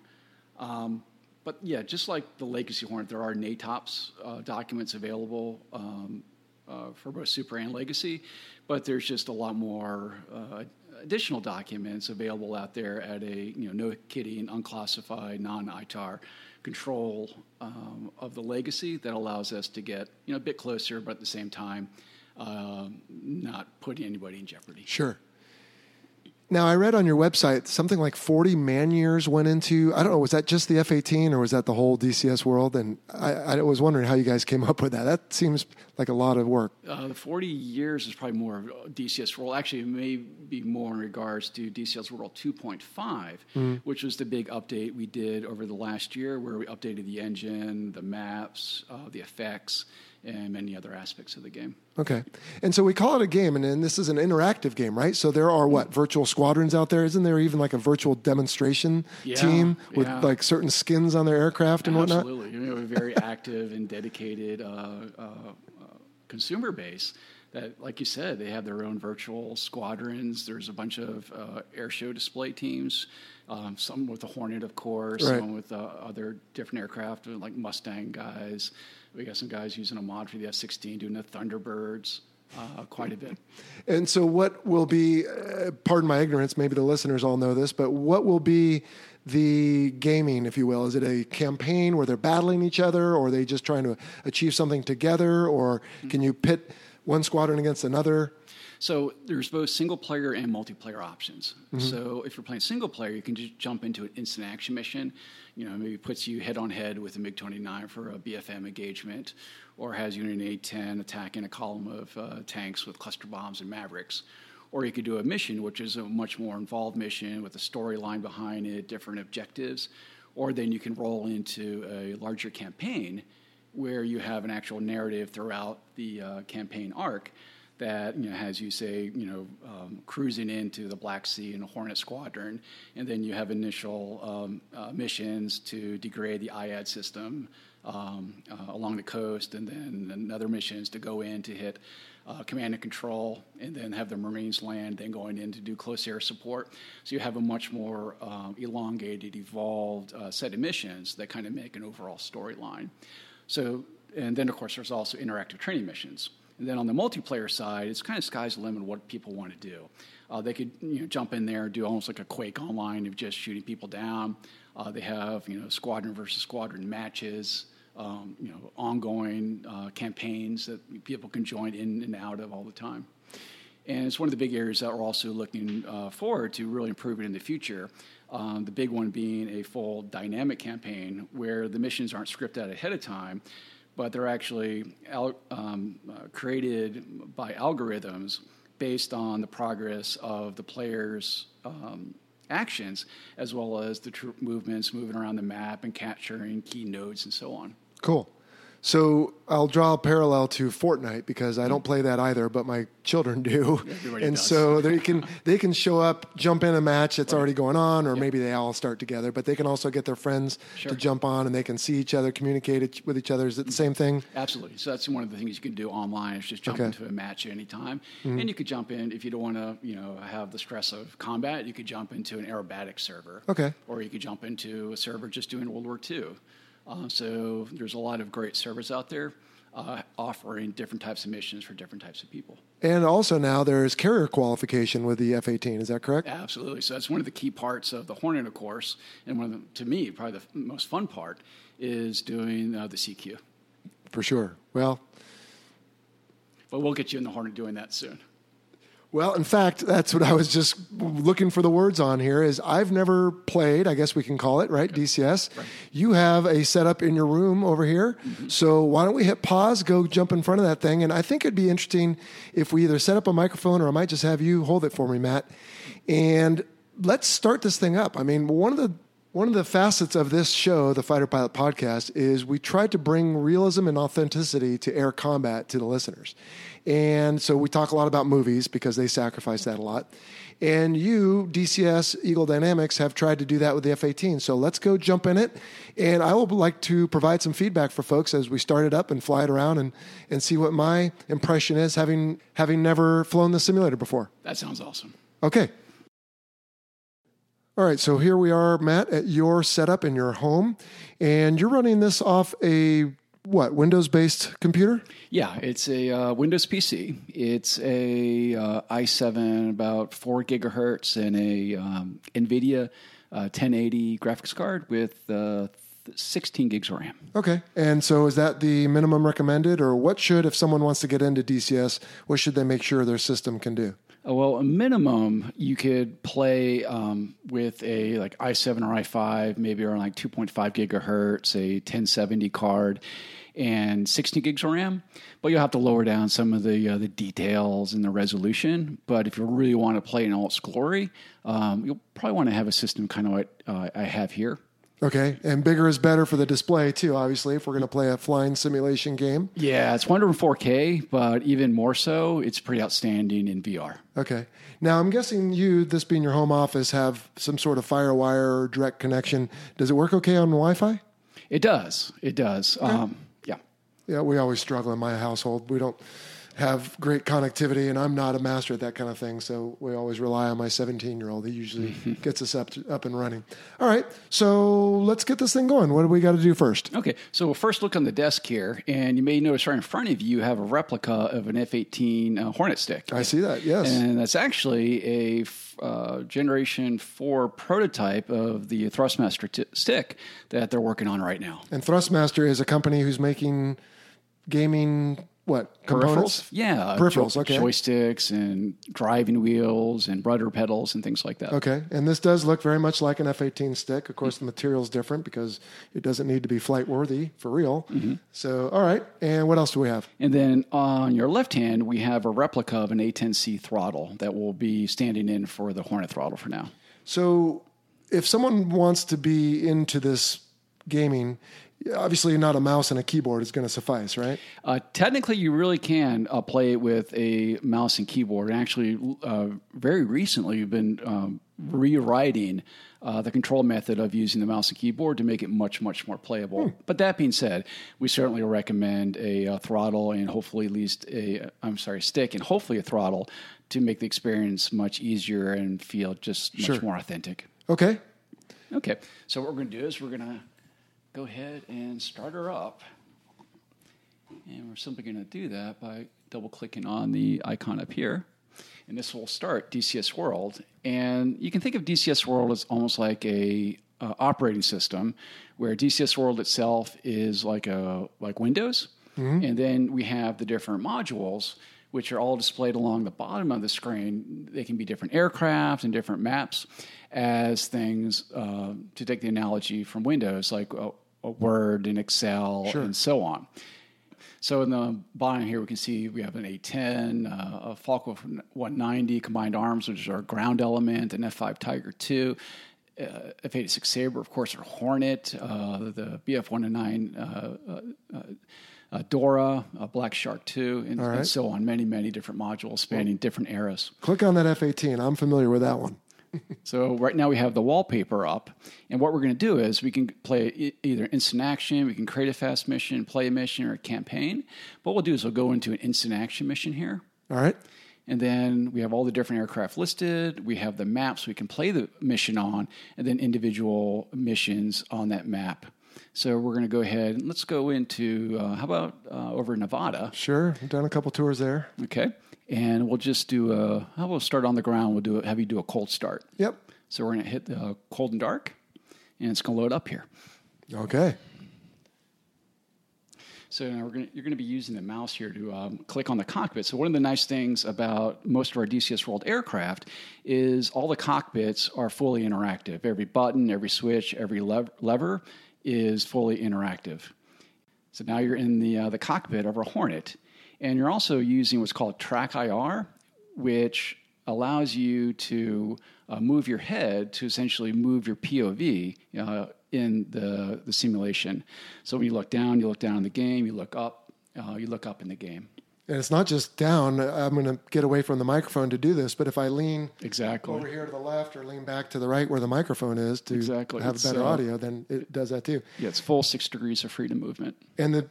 Speaker 2: Um, but yeah, just like the Legacy Hornet, there are NATOPS uh, documents available um, uh, for both Super and Legacy, but there's just a lot more uh, additional documents available out there at a you know no kidding, unclassified, non-ITAR control um, of the Legacy that allows us to get you know a bit closer, but at the same time, um not putting anybody in jeopardy.
Speaker 1: Sure. Now, I read on your website something like 40 man years went into, I don't know, was that just the F 18 or was that the whole DCS world? And I, I was wondering how you guys came *laughs* up with that. That seems like a lot of work.
Speaker 2: Uh, the 40 years is probably more of DCS World. Actually, it may be more in regards to DCS World 2.5, which was the big update we did over the last year, where we updated the engine, the maps, uh, the effects, and many other aspects of the game.
Speaker 1: Okay. And so we call it a game, and then this is an interactive game, right? So there are what, virtual squadrons out there? Isn't there even like a virtual demonstration
Speaker 2: Yeah,
Speaker 1: team with
Speaker 2: yeah.
Speaker 1: like certain skins on their aircraft and whatnot?
Speaker 2: Absolutely. You know, a very active and dedicated uh, uh, uh, consumer base that, like you said, they have their own virtual squadrons. There's a bunch of uh, air show display teams, um, some with the Hornet, of course,
Speaker 1: Right.
Speaker 2: some with uh, other different aircraft, like Mustang guys. We got some guys using a mod for the F 16, doing the Thunderbirds. Uh, quite a bit.
Speaker 1: And so, what will be, uh, pardon my ignorance, maybe the listeners all know this, but what will be the gaming, if you will? Is it a campaign where they're battling each other, or are they just trying to achieve something together, or can you pit one squadron against another?
Speaker 2: So there's both single player and multiplayer options. So if you're playing single player, you can just jump into an instant action mission. You know, maybe puts you head on head with a MiG 29 for a BFM engagement, or has you in A-10 attacking a column of uh, tanks with cluster bombs and Mavericks. Or you could do a mission, which is a much more involved mission with a storyline behind it, different objectives. Or then you can roll into a larger campaign where you have an actual narrative throughout the uh, campaign arc that you know has you say you know um, cruising into the Black Sea in a Hornet squadron, and then you have initial um, uh, missions to degrade the IAD system um, uh, along the coast, and then another missions to go in to hit uh, command and control, and then have the Marines land, then going in to do close air support. So you have a much more um, elongated, evolved uh, set of missions that kind of make an overall storyline. So, and then of course there's also interactive training missions. And then on the multiplayer side, it's kind of sky's the limit what people want to do. Uh, they could you know, jump in there, and do almost like a Quake online of just shooting people down. Uh, they have you know squadron versus squadron matches, um, you know ongoing uh, campaigns that people can join in and out of all the time. And it's one of the big areas that we're also looking uh, forward to really improving in the future. Um, the big one being a full dynamic campaign where the missions aren't scripted out ahead of time, but they're actually al- um, uh, created by algorithms based on the progress of the players' um, actions, as well as the troop movements moving around the map and capturing key nodes and so on.
Speaker 1: Cool. So I'll draw a parallel to Fortnite because I don't play that either, but my children *laughs* do.
Speaker 2: Everybody
Speaker 1: and
Speaker 2: does.
Speaker 1: so they can they can show up, jump in a match that's already going on, or maybe they all start together. But they can also get their friends
Speaker 2: Sure.
Speaker 1: to jump on, and they can see each other, communicate with each other. Is it the same thing?
Speaker 2: Absolutely. So that's one of the things you can do online is just jump
Speaker 1: Okay.
Speaker 2: into a match at any time. Mm-hmm. And you could jump in if you don't want to, you know, have the stress of combat. You could jump into an aerobatic server.
Speaker 1: Okay.
Speaker 2: Or you could jump into a server just doing World War II. Uh, so there's a lot of great servers out there uh, offering different types of missions for different types of people.
Speaker 1: And also now there's carrier qualification with the F-18. Is that correct?
Speaker 2: Absolutely. So that's one of the key parts of the Hornet, of course, and one of the, to me, probably the most fun part is doing uh, the CQ.
Speaker 1: For sure. Well,
Speaker 2: But we'll get you in the Hornet doing that soon.
Speaker 1: Well, in fact, that's what I was just looking for the words on here is I've never played, I guess we can call it, right? DCS. You have a setup in your room over here. Mm-hmm. So why don't we hit pause, go jump in front of that thing? And I think it'd be interesting if we either set up a microphone or I might just have you hold it for me, Matt. And let's start this thing up. I mean, one of the One of the facets of this show, the Fighter Pilot Podcast, is we tried to bring realism and authenticity to air combat to the listeners. And so we talk a lot about movies because they sacrifice that a lot. And you, DCS Eagle Dynamics, have tried to do that with the F 18. So let's go jump in it. And I would like to provide some feedback for folks as we start it up and fly it around and, and see what my impression is, having, having never flown the simulator before.
Speaker 2: That sounds awesome.
Speaker 1: Okay. All right, so here we are, Matt, at your setup in your home, and you're running this off a what Windows-based computer?
Speaker 2: Yeah, it's a uh, Windows PC. It's a uh, i7 about four gigahertz and a um, NVIDIA uh, 1080 graphics card with uh, 16 gigs of RAM.
Speaker 1: Okay, and so is that the minimum recommended, or what should if someone wants to get into DCS? What should they make sure their system can do?
Speaker 2: Uh, well, a minimum you could play um, with a like i7 or i5, maybe around like 2.5 gigahertz, a 1070 card, and 16 gigs of RAM. But you'll have to lower down some of the uh, the details and the resolution. But if you really want to play in all its glory, um, you'll probably want to have a system kind of what uh, I have here.
Speaker 1: Okay, and bigger is better for the display too. Obviously, if we're going to play a flying simulation game.
Speaker 2: Yeah, it's Wonder 4K, but even more so, it's pretty outstanding in VR.
Speaker 1: Okay, now I'm guessing you, this being your home office, have some sort of FireWire or direct connection. Does it work okay on Wi-Fi?
Speaker 2: It does. It does. Okay. Um, yeah.
Speaker 1: Yeah, we always struggle in my household. We don't have great connectivity, and I'm not a master at that kind of thing. So we always rely on my 17 year old. He usually *laughs* gets us up to, up and running. All right, so let's get this thing going. What do we got to do first?
Speaker 2: Okay, so we'll first look on the desk here, and you may notice right in front of you, you have a replica of an F-18 uh, Hornet stick.
Speaker 1: I see that. Yes,
Speaker 2: and that's actually a uh, Generation 4 prototype of the Thrustmaster t- stick that they're working on right now.
Speaker 1: And Thrustmaster is a company who's making gaming what components?
Speaker 2: Peripherals? Yeah,
Speaker 1: peripherals.
Speaker 2: Jo-
Speaker 1: okay,
Speaker 2: joysticks and driving wheels and rudder pedals and things like that.
Speaker 1: Okay, and this does look very much like an F-18 stick. Of course, the material is different because it doesn't need to be flight worthy for real. Mm-hmm. So, all right, and what else do we have?
Speaker 2: And then on your left hand, we have a replica of an A10C throttle that will be standing in for the Hornet throttle for now.
Speaker 1: So, if someone wants to be into this gaming, obviously not a mouse and a keyboard is going to suffice, right?
Speaker 2: Uh, technically, you really can uh, play it with a mouse and keyboard. And actually, uh, very recently, you've been um, rewriting uh, the control method of using the mouse and keyboard to make it much, much more playable. Hmm. But that being said, we certainly recommend a, uh, throttle and hopefully at least a, I'm sorry, stick and hopefully a throttle to make the experience much easier and feel just much
Speaker 1: sure.
Speaker 2: more authentic.
Speaker 1: Okay.
Speaker 2: Okay. So what we're going to do is we're going to go ahead and start her up. And we're simply going to do that by double clicking on the icon up here. And this will start DCS World. And you can think of DCS World as almost like a uh, operating system, where DCS World itself is like a like Windows, mm-hmm. and then we have the different modules, which are all displayed along the bottom of the screen. They can be different aircraft and different maps as things. Uh, to take the analogy from Windows, like uh, Word and Excel
Speaker 1: sure.
Speaker 2: and so on. So in the bottom here, we can see we have an A10, uh, a Falco 190 combined arms, which is our ground element, an F5 Tiger 2, uh, F86 Sabre, of course, our Hornet, uh, the BF 109 uh, uh, uh, Dora, Black Shark 2, and,
Speaker 1: right.
Speaker 2: and, so on. Many, many different modules spanning different eras.
Speaker 1: Click on that F 18. I'm familiar with that one
Speaker 2: so right now we have the wallpaper up, and what we're going to do is we can play either instant action, we can create a fast mission, play a mission, or a campaign. What we'll do is we'll go into an instant action mission here.
Speaker 1: All right.
Speaker 2: And then we have all the different aircraft listed. We have the maps we can play the mission on, and then individual missions on that map. So we're going to go ahead and let's go into uh, how about uh, over Nevada?
Speaker 1: Sure, I've done a couple tours there.
Speaker 2: Okay, and we'll just do a. How about start on the ground? We'll do it. Have you do a cold start?
Speaker 1: Yep.
Speaker 2: So we're going to hit the cold and dark, and it's going to load up here.
Speaker 1: Okay.
Speaker 2: So now we're gonna, you're going to be using the mouse here to um, click on the cockpit. So one of the nice things about most of our DCS World aircraft is all the cockpits are fully interactive. Every button, every switch, every lev- lever is fully interactive. So now you're in the uh, the cockpit of a Hornet, and you're also using what's called Track IR, which allows you to uh, move your head to essentially move your POV uh, in the, the simulation. So when you look down, you look down in the game, you look up, uh, you look up in the game.
Speaker 1: And it's not just down. I'm going to get away from the microphone to do this, but if I lean
Speaker 2: Exactly.
Speaker 1: over here to the left or lean back to the right where the microphone is to
Speaker 2: Exactly.
Speaker 1: have
Speaker 2: It's,
Speaker 1: better
Speaker 2: uh,
Speaker 1: audio, then it does that too.
Speaker 2: Yeah, it's full six degrees of freedom movement.
Speaker 1: And the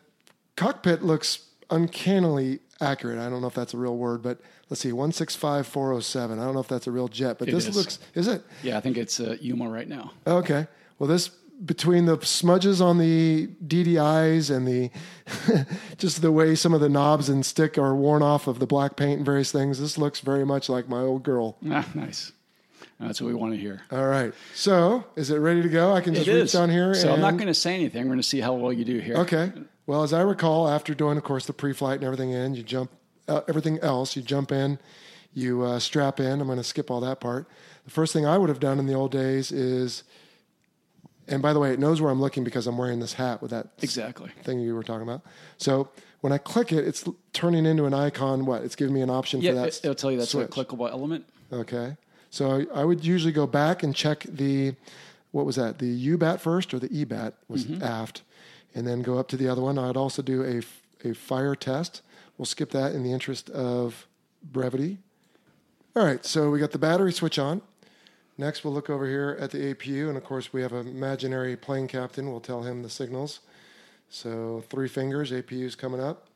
Speaker 1: cockpit looks uncannily accurate. I don't know if that's a real word, but let's see, 165407. I don't know if that's a real jet, but
Speaker 2: It
Speaker 1: this
Speaker 2: is.
Speaker 1: looks, is it?
Speaker 2: Yeah, I think it's uh, Yuma right now.
Speaker 1: Okay. Well, this between the smudges on the DDIs and the *laughs* just the way some of the knobs and stick are worn off of the black paint and various things, this looks very much like my old girl. *laughs*
Speaker 2: Ah, nice. That's what we want to hear.
Speaker 1: All right. So, is it ready to go? I can just
Speaker 2: It
Speaker 1: reach
Speaker 2: is.
Speaker 1: down here.
Speaker 2: So I'm not going to say anything. We're going to see how well you do here.
Speaker 1: Okay. Well, as I recall, after doing, of course, the pre-flight and everything in, you jump uh, everything else. You jump in, you uh, strap in. I'm going to skip all that part. The first thing I would have done in the old days is, and by the way, it knows where I'm looking because I'm wearing this hat with that
Speaker 2: Exactly.
Speaker 1: thing you were talking about. So when I click it, it's turning into an icon. What? It's giving me an option
Speaker 2: Yeah,
Speaker 1: for that.
Speaker 2: it, it'll tell you that's
Speaker 1: switch.
Speaker 2: a clickable element.
Speaker 1: Okay. So I, I would usually go back and check the, what was that? The UBAT first or the EBAT was
Speaker 2: Mm-hmm.
Speaker 1: aft, and then go up to the other one. I'd also do a, a fire test. We'll skip that in the interest of brevity. All right. So we got the battery switch on. Next, we'll look over here at the APU, and of course, we have an imaginary plane captain. We'll tell him the signals. So three fingers, APU's coming up.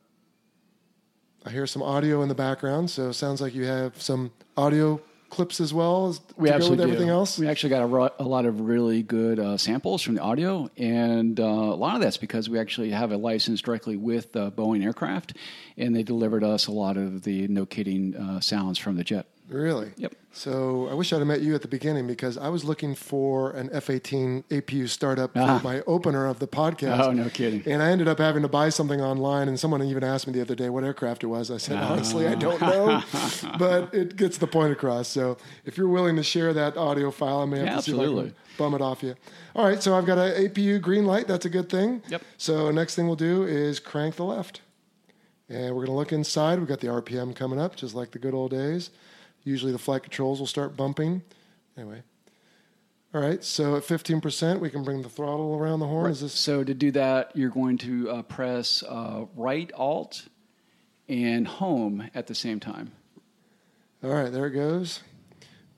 Speaker 1: I hear some audio in the background, so it sounds like you have some audio clips as well as
Speaker 2: We
Speaker 1: to go
Speaker 2: actually
Speaker 1: with everything
Speaker 2: do.
Speaker 1: else.
Speaker 2: We actually got a, ro- a lot of really good uh, samples from the audio, and uh, a lot of that's because we actually have a license directly with uh, Boeing Aircraft, and they delivered us a lot of the no kidding uh, sounds from the jet.
Speaker 1: Really?
Speaker 2: Yep.
Speaker 1: So I wish I'd have met you at the beginning because I was looking for an F-18 APU startup
Speaker 2: Ah.
Speaker 1: for my opener of the podcast.
Speaker 2: Oh, no kidding.
Speaker 1: And I ended up having to buy something online, and someone even asked me the other day what aircraft it was. I said, honestly, I don't know, *laughs* but it gets the point across. So if you're willing to share that audio file, I may have
Speaker 2: Yeah,
Speaker 1: to see if I can bum it off you. All right, so I've got an APU green light. That's a good thing.
Speaker 2: Yep.
Speaker 1: So next thing we'll do is crank the left. And we're going to look inside. We've got the RPM coming up, just like the good old days. Usually the flight controls will start bumping. Anyway. All right, so at 15%, we can bring the throttle around the horn. Is this
Speaker 2: So to do that, you're going to uh, press uh, right Alt and Home at the same time.
Speaker 1: All right, there it goes.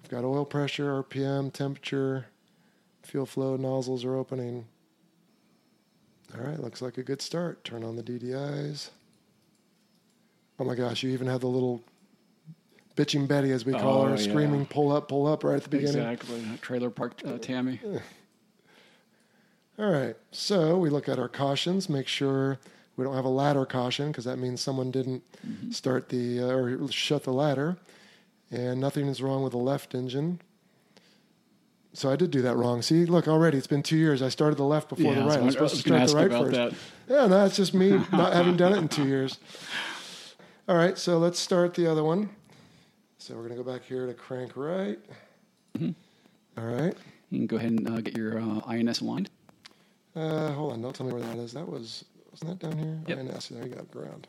Speaker 1: We've got oil pressure, RPM, temperature, fuel flow, nozzles are opening. All right, looks like a good start. Turn on the DDIs. Oh my gosh, you even have the little bitching Betty, as we call
Speaker 2: Oh,
Speaker 1: her,
Speaker 2: yeah.
Speaker 1: screaming, pull up, pull up right at the beginning.
Speaker 2: Exactly. Trailer Park uh, Tammy.
Speaker 1: All right, so we look at our cautions, make sure we don't have a ladder caution because that means someone didn't start the uh, or shut the ladder, and nothing is wrong with the left engine. So I did do that wrong. See, look already, it's been two years. I started the left before
Speaker 2: Yeah,
Speaker 1: the right. I'm supposed to start the right first.
Speaker 2: about
Speaker 1: Yeah, no, it's just me *laughs* not having done it in two years. All right, so let's start the other one. So we're gonna go back here to crank right.
Speaker 2: Mm-hmm.
Speaker 1: All right.
Speaker 2: You can go ahead and uh, get your uh, INS aligned.
Speaker 1: Uh, hold on, don't tell me where that is. That was wasn't that down here?
Speaker 2: Yep.
Speaker 1: INS, there you go, ground.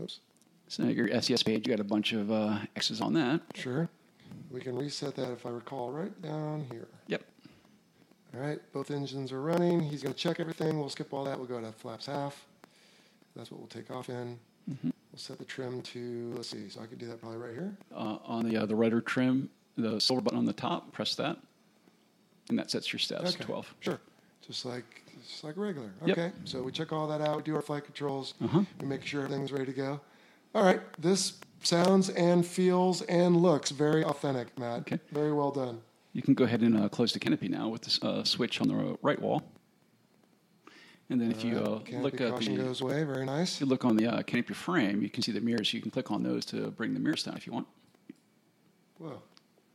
Speaker 1: Oops.
Speaker 2: So your FCS page, you got a bunch of uh, X's on that.
Speaker 1: Sure. We can reset that if I recall right down here.
Speaker 2: Yep.
Speaker 1: All right, both engines are running. He's going to check everything. We'll skip all that. We'll go to flaps half. That's what we'll take off in. We'll set the trim to, let's see, so I could do that probably right here.
Speaker 2: Uh, on the uh, the rudder trim, the silver button on the top, press that, and that sets your steps.
Speaker 1: Okay.
Speaker 2: Twelve.
Speaker 1: Sure. Just like just like regular.
Speaker 2: Yep.
Speaker 1: Okay. So we check all that out. We do our flight controls.
Speaker 2: Uh-huh.
Speaker 1: We make sure everything's ready to go. All right. This sounds and feels and looks very authentic, Matt.
Speaker 2: Okay.
Speaker 1: Very well done.
Speaker 2: You can go ahead and uh, close the canopy now with this uh, switch on the right wall. And then if you uh, look at
Speaker 1: caution
Speaker 2: the
Speaker 1: goes away. Very nice.
Speaker 2: if you look on the uh, canopy frame, you can see the mirrors. You can click on those to bring the mirrors down if you want.
Speaker 1: Whoa.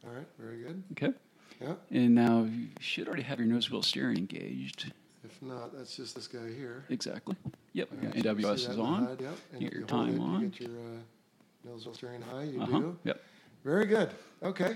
Speaker 1: All right. Very good.
Speaker 2: Okay.
Speaker 1: Yeah.
Speaker 2: And now you should already have your nose wheel steering engaged.
Speaker 1: If not, that's just this guy here.
Speaker 2: Exactly. Yep.
Speaker 1: All right,
Speaker 2: yeah,
Speaker 1: so you
Speaker 2: NWS
Speaker 1: see that
Speaker 2: is on.
Speaker 1: HUD, Yep. And
Speaker 2: Get your
Speaker 1: you
Speaker 2: time
Speaker 1: it,
Speaker 2: on.
Speaker 1: You get your uh, nose wheel steering high. You
Speaker 2: Uh-huh.
Speaker 1: do.
Speaker 2: Yep.
Speaker 1: Very good. Okay.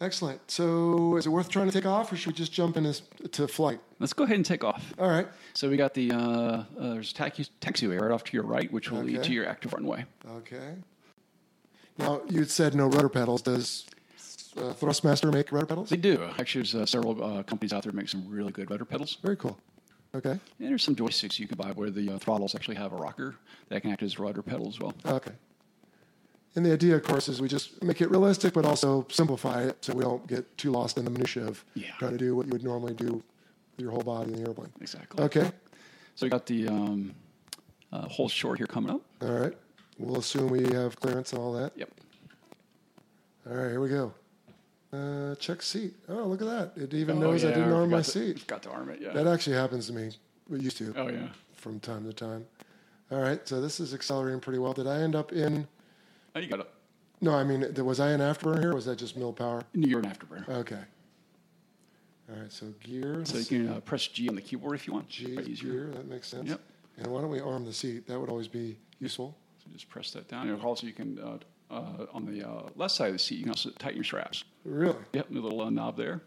Speaker 1: Excellent. So, is it worth trying to take off, or should we just jump into flight?
Speaker 2: Let's go ahead and take off.
Speaker 1: All right.
Speaker 2: So we got the uh, uh, there's a taxi, taxiway right off to your right, which will lead to your active runway.
Speaker 1: Okay. Now you said no rudder pedals. Does uh, Thrustmaster make rudder pedals?
Speaker 2: They do. Actually, there's uh, several uh, companies out there that make some really good rudder pedals.
Speaker 1: Very cool. Okay.
Speaker 2: And there's some joysticks you can buy where the uh, throttles actually have a rocker that can act as rudder pedal as well.
Speaker 1: Okay. And the idea, of course, is we just make it realistic, but also simplify it so we don't get too lost in the minutia of
Speaker 2: Yeah.
Speaker 1: trying to do what you would normally do with your whole body in the airplane.
Speaker 2: Exactly.
Speaker 1: Okay.
Speaker 2: So we got the um, uh, whole short here coming up.
Speaker 1: All right. We'll assume we have clearance and all that.
Speaker 2: Yep.
Speaker 1: All right. Here we go. Uh, check seat. Oh, look at that. It even
Speaker 2: Oh,
Speaker 1: knows I didn't arm my seat.
Speaker 2: Forgot to arm it. Yeah.
Speaker 1: That actually happens to me. We used to.
Speaker 2: oh yeah.
Speaker 1: from time to time. All right, so this is accelerating pretty well. Did I end up in?
Speaker 2: Oh, you got it.
Speaker 1: No, I mean, was I an afterburner here? Or was that just mill power?
Speaker 2: You're an afterburner.
Speaker 1: Okay. All right, so gear.
Speaker 2: So you can uh, press G on the keyboard if you want.
Speaker 1: G gear. That makes sense.
Speaker 2: Yep.
Speaker 1: And why don't we arm the seat? That would always be useful.
Speaker 2: So just press that down. And also you can uh, uh, on the uh, left side of the seat you can also tighten your straps.
Speaker 1: Really,
Speaker 2: Yep, the little uh, knob there.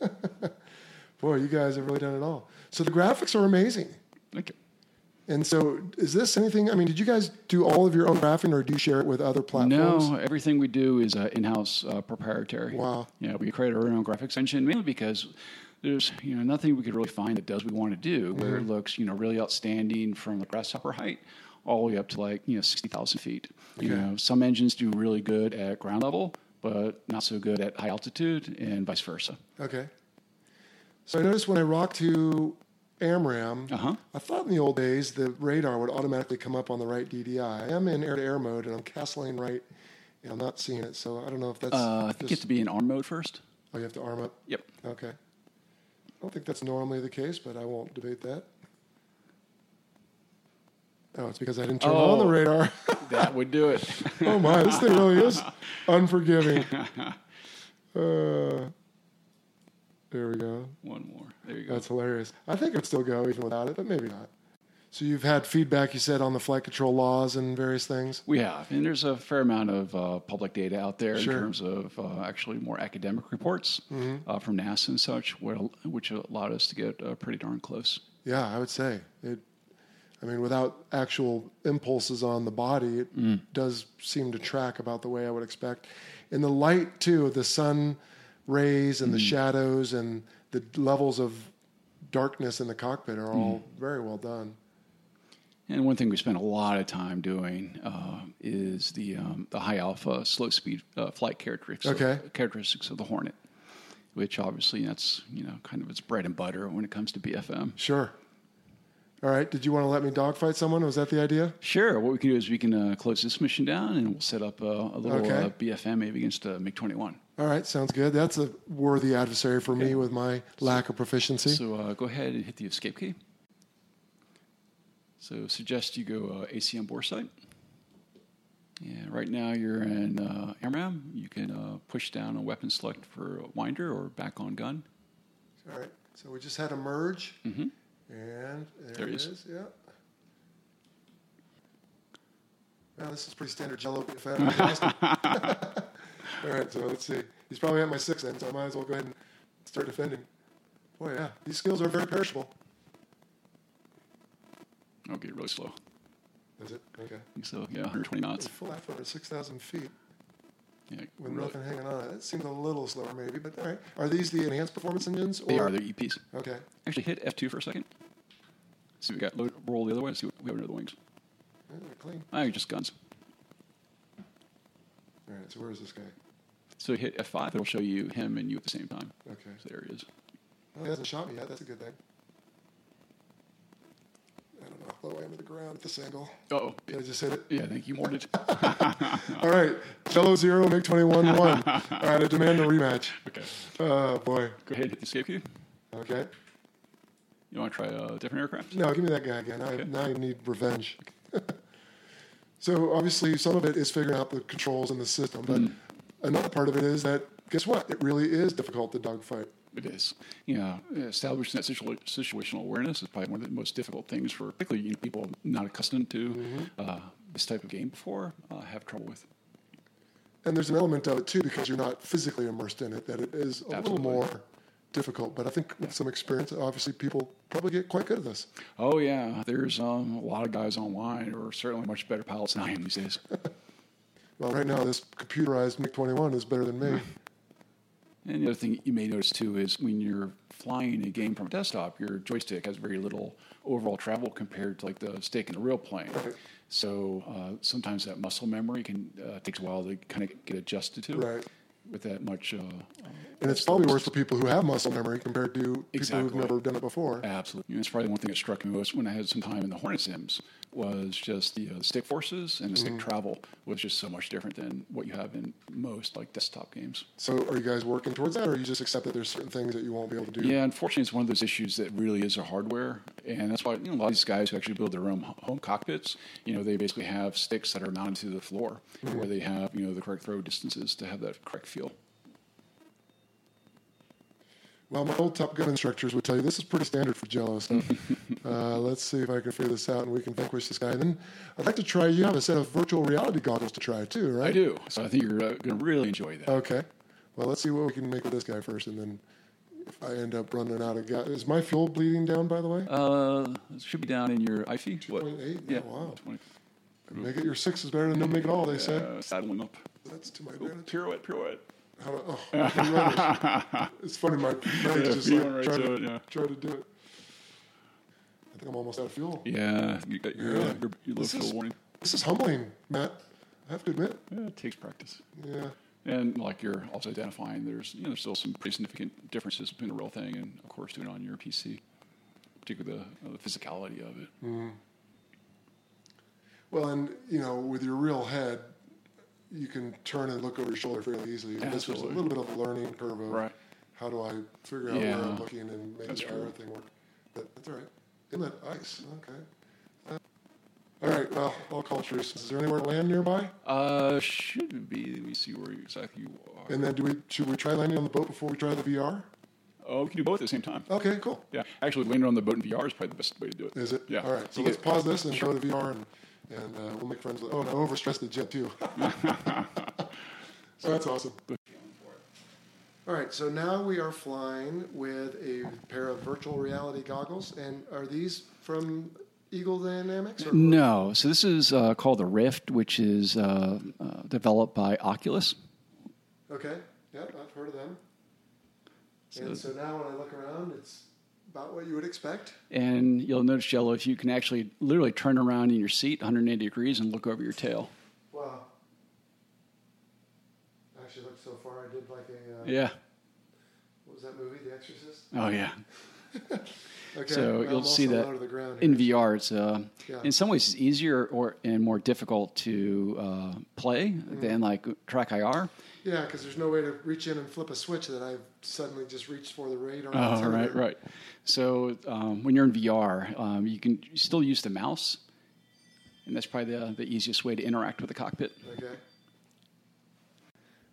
Speaker 2: *laughs*
Speaker 1: boy, you guys have really done it all. So the graphics are amazing.
Speaker 2: Thank you.
Speaker 1: And so, is this anything? I mean, did you guys do all of your own graphing, or do you share it with other platforms?
Speaker 2: No, everything we do is uh, in-house uh, proprietary.
Speaker 1: Wow.
Speaker 2: Yeah, we create our own graphics engine mainly because there's you know nothing we could really find that does what we want to do, where
Speaker 1: Mm-hmm.
Speaker 2: it looks you know really outstanding from the grasshopper height all the way up to like you know sixty thousand feet. You know, some engines do really good at ground level, but not so good at high altitude, and vice versa.
Speaker 1: Okay. So I noticed when I rocked to AMRAAM,
Speaker 2: Uh-huh.
Speaker 1: I thought in the old days the radar would automatically come up on the right DDI. I am in air-to-air mode and I'm castling right, and I'm not seeing it. So I don't know if that's.
Speaker 2: Uh, I think you have to be in arm mode first.
Speaker 1: oh, you have to arm up.
Speaker 2: Yep.
Speaker 1: Okay. I don't think that's normally the case, but I won't debate that. Oh, it's because I didn't turn on the
Speaker 2: Oh.
Speaker 1: radar. *laughs*
Speaker 2: That would do it.
Speaker 1: oh my, this thing really is *laughs* unforgiving. *laughs* Uh, there we go.
Speaker 2: One more. There you go.
Speaker 1: That's hilarious. I think it'd still go even without it, but maybe not. So you've had feedback, you said, on the flight control laws and various things.
Speaker 2: We have, and there's a fair amount of uh, public data out there
Speaker 1: Sure.
Speaker 2: in terms of uh, actually more academic reports uh, from NASA and such, which allowed us to get uh, pretty darn close.
Speaker 1: Yeah, I would say it. I mean, without actual impulses on the body, it does seem to track about the way I would expect. And the light too, the sun rays and the shadows and the levels of darkness in the cockpit are all very well done.
Speaker 2: And one thing we spent a lot of time doing uh, is the um, the high alpha slow speed uh, flight characteristics.
Speaker 1: Okay.
Speaker 2: characteristics of the Hornet, which obviously that's you know kind of its bread and butter when it comes to BFM.
Speaker 1: Sure. All right. Did you want to let me dogfight someone? Was that the idea?
Speaker 2: Sure. What we can do is we can uh, close this mission down and we'll set up uh, a little
Speaker 1: Okay.
Speaker 2: uh, BFM maybe against uh, MiG 21.
Speaker 1: All right. Sounds good. That's a worthy adversary for me with my lack of proficiency.
Speaker 2: So uh, go ahead and hit the escape key. So suggest you go uh, ACM bore site. Yeah, right now you're in uh, AMRAAM. You can uh, push down a weapon select for winder or back on gun.
Speaker 1: All right. So we just had a merge.
Speaker 2: Mhm.
Speaker 1: And there,
Speaker 2: There
Speaker 1: it is.
Speaker 2: is.
Speaker 1: Yeah. Well, this is pretty standard Jello. *laughs* *laughs* *laughs* All right. So let's see. He's probably at my sixth end, so I might as well go ahead and start defending. Boy, yeah. These skills are very perishable.
Speaker 2: I'll get really slow.
Speaker 1: Is it? Okay.
Speaker 2: Think So yeah, 120 knots.
Speaker 1: Full half over 6,000 feet.
Speaker 2: Yeah,
Speaker 1: with
Speaker 2: really-
Speaker 1: nothing hanging on it. It seems a little slower, maybe, but all right. Are these the enhanced performance engines?
Speaker 2: They
Speaker 1: or-
Speaker 2: are. They're EPs.
Speaker 1: Okay.
Speaker 2: Actually, hit F2 for a second. See, we got load, roll the other way. See what we have under the wings.
Speaker 1: Yeah, they're clean.
Speaker 2: Oh, just guns.
Speaker 1: All right. So where is this guy?
Speaker 2: So hit F5. It'll show you him and you at the same time.
Speaker 1: Okay.
Speaker 2: So there he is.
Speaker 1: Oh, he hasn't shot me yet. That's a good thing. I don't know. Low of the ground at this angle.
Speaker 2: Oh,
Speaker 1: Did I just hit it?
Speaker 2: yeah. I think you warned it. *laughs*
Speaker 1: All right. Fellow zero, MiG 21 one. *laughs* All right. I demand a rematch.
Speaker 2: okay.
Speaker 1: Oh, boy.
Speaker 2: Go ahead. Hit the escape key.
Speaker 1: Okay.
Speaker 2: You want to try a different aircraft?
Speaker 1: No, give me that guy again. I, now I need revenge. *laughs* so obviously, some of it is figuring out the controls in the system, but
Speaker 2: Mm-hmm.
Speaker 1: another part of it is that guess what? It really is difficult to dogfight.
Speaker 2: It is. Yeah, establishing that situa- situational awareness is probably one of the most difficult things for particularly you know, people not accustomed to uh, this type of game before uh, have trouble with.
Speaker 1: And there's an element of it too because you're not physically immersed in it that it is a
Speaker 2: Absolutely.
Speaker 1: little more difficult. But I think with some experience, obviously, people probably get quite good at this.
Speaker 2: Oh yeah, there's um, a lot of guys online who are certainly much better pilots than I am these days. *laughs*
Speaker 1: Well, right now, this computerized MiG 21 is better than me. *laughs*
Speaker 2: And the other thing you may notice too is when you're flying a game from a desktop, your joystick has very little overall travel compared to like the stick in the real plane.
Speaker 1: Right.
Speaker 2: So uh, sometimes that muscle memory can uh, takes a while to kind of get adjusted to.
Speaker 1: Right.
Speaker 2: With that much. Uh,
Speaker 1: And it's probably worse for people who have muscle memory compared to people
Speaker 2: Exactly.
Speaker 1: who've never done it before.
Speaker 2: Absolutely. That's probably one thing that struck me most when I had some time in the Hornet Sims was just the uh, stick forces and the stick travel was just so much different than what you have in most like desktop games.
Speaker 1: So, are you guys working towards that, or you just accept that there's certain things that you won't be able to do?
Speaker 2: Yeah, unfortunately, it's one of those issues that really is a hardware, and that's why you know, a lot of these guys who actually build their own home cockpits, you know, they basically have sticks that are mounted to the floor where they have you know the correct throw distances to have that correct feel.
Speaker 1: Well, my old Top Gun instructors would tell you this is pretty standard for Jello stuff. *laughs* uh, let's see if I can figure this out and we can vanquish this guy. And then I'd like to try. You have a set of virtual reality goggles to try too, right?
Speaker 2: I do, so I think you're uh, going to really enjoy that.
Speaker 1: Okay. Well, let's see what we can make with this guy first, and then if I end up running out of gas, is my fuel bleeding down? By the way,
Speaker 2: Uh, it should be down in your IFE. What?
Speaker 1: 2.8?
Speaker 2: Yeah.
Speaker 1: Oh, wow.
Speaker 2: 20.
Speaker 1: make it your six is better than no make it all. They say.
Speaker 2: Uh, saddling up.
Speaker 1: That's to my advantage.
Speaker 2: pirouette, pirouette.
Speaker 1: How do, oh, I can run it. *laughs* it's funny. My legs just
Speaker 2: you
Speaker 1: like
Speaker 2: right
Speaker 1: try
Speaker 2: to
Speaker 1: to,
Speaker 2: it, yeah.
Speaker 1: try to do it. I think I'm almost out of fuel.
Speaker 2: Yeah, you got your,
Speaker 1: Yeah.
Speaker 2: uh, your, your low fuel
Speaker 1: is-
Speaker 2: warning.
Speaker 1: This is humbling, Matt. I have to admit.
Speaker 2: Yeah, it takes practice.
Speaker 1: Yeah.
Speaker 2: And like you're also identifying, there's you know there's still some pretty significant differences between the real thing and of course doing it on your PC, particularly the, uh, the physicality of it.
Speaker 1: Well, and you know, with your real head, you can turn and look over your shoulder fairly easily. And This was a little bit of a learning curve of
Speaker 2: Right.
Speaker 1: how do I figure out where I'm looking and make
Speaker 2: That's
Speaker 1: the
Speaker 2: true.
Speaker 1: thing work. But that's all right. Inlet ice. Okay. Uh, all right. Well, all cultures. Is there anywhere to land nearby?
Speaker 2: Uh, should be. Let me see where exactly you are.
Speaker 1: And then, do we should we try landing on the boat before we try the VR?
Speaker 2: oh, we can do both at the same time.
Speaker 1: Okay. Cool.
Speaker 2: Yeah, actually, landing on the boat in VR is probably the best way to do it.
Speaker 1: Is it?
Speaker 2: Yeah.
Speaker 1: All right. So let's pause this and go to VR and and uh, we'll make friends with. Oh, no, overstressed the jet too. *laughs* so that's awesome. All right, so now we are flying with a pair of virtual reality goggles, and are these from Eagle Dynamics? Or
Speaker 2: No, so this is uh, called the Rift, which is uh, uh, developed by Oculus.
Speaker 1: Okay, yep, I've heard of them.
Speaker 2: So-
Speaker 1: and so now when I look around, it's about what you would expect.
Speaker 2: And you'll notice, Jello, if you can actually literally turn around in your seat 180 degrees and look over your tail.
Speaker 1: Wow. Actually, look, so far I did like a, uh,
Speaker 2: Yeah.
Speaker 1: what was that movie, The Exorcist?
Speaker 2: Oh, yeah. *laughs*
Speaker 1: Okay,
Speaker 2: So you'll see that in. VR, it's uh,
Speaker 1: Yeah.
Speaker 2: in some ways it's easier or and more difficult to uh, play
Speaker 1: Mm-hmm.
Speaker 2: than like Track IR.
Speaker 1: Yeah, because there's no way to reach in and flip a switch that I've suddenly just reached for the radar.
Speaker 2: Oh, right, right. So um, when you're in VR, um, you can still use the mouse, and that's probably the, the easiest way to interact with the cockpit.
Speaker 1: Okay.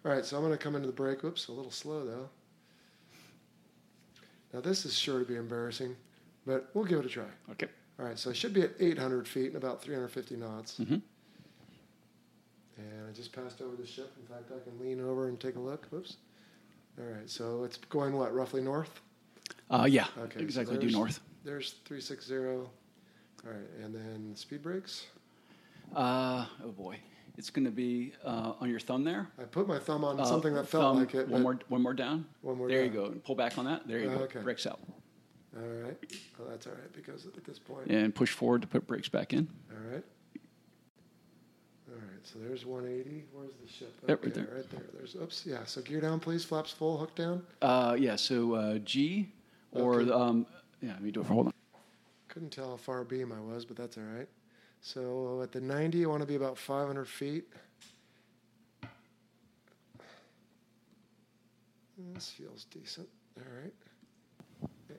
Speaker 1: All right, so I'm going to come into the brake. Whoops, a little slow though. Now this is sure to be embarrassing, but we'll give it a try.
Speaker 2: Okay.
Speaker 1: All right, so I should be at 800 feet and about 350 knots.
Speaker 2: Mhm.
Speaker 1: And I just passed over the ship. In fact, I can lean over and take a look. Whoops. All right, so it's going what, roughly north?
Speaker 2: Uh, yeah,
Speaker 1: Okay, so
Speaker 2: exactly due
Speaker 1: there's-
Speaker 2: north.
Speaker 1: There's 360. All right, and then speed brakes.
Speaker 2: Uh, oh boy. It's going to be uh, on your thumb there.
Speaker 1: I put my thumb on
Speaker 2: Uh,
Speaker 1: something that felt like it.
Speaker 2: One more, one more down.
Speaker 1: One more
Speaker 2: There
Speaker 1: down.
Speaker 2: you go. And pull back on that. There you
Speaker 1: Oh,
Speaker 2: go.
Speaker 1: okay.
Speaker 2: Brakes out.
Speaker 1: All right. Oh, that's all right because at this point.
Speaker 2: And push forward to put brakes back in.
Speaker 1: All right. Right. So there's 180. Where's the ship?
Speaker 2: Yep, right there.
Speaker 1: Right there. There's. Oops. Yeah. So gear down, please. Flaps full. Hook down.
Speaker 2: Uh, yeah. So uh, G or
Speaker 1: Okay.
Speaker 2: um, yeah. Let me do it for hold on.
Speaker 1: Couldn't tell how far beam I was, but that's all right. So at the 90, I want to be about 500 feet. This feels decent. All right.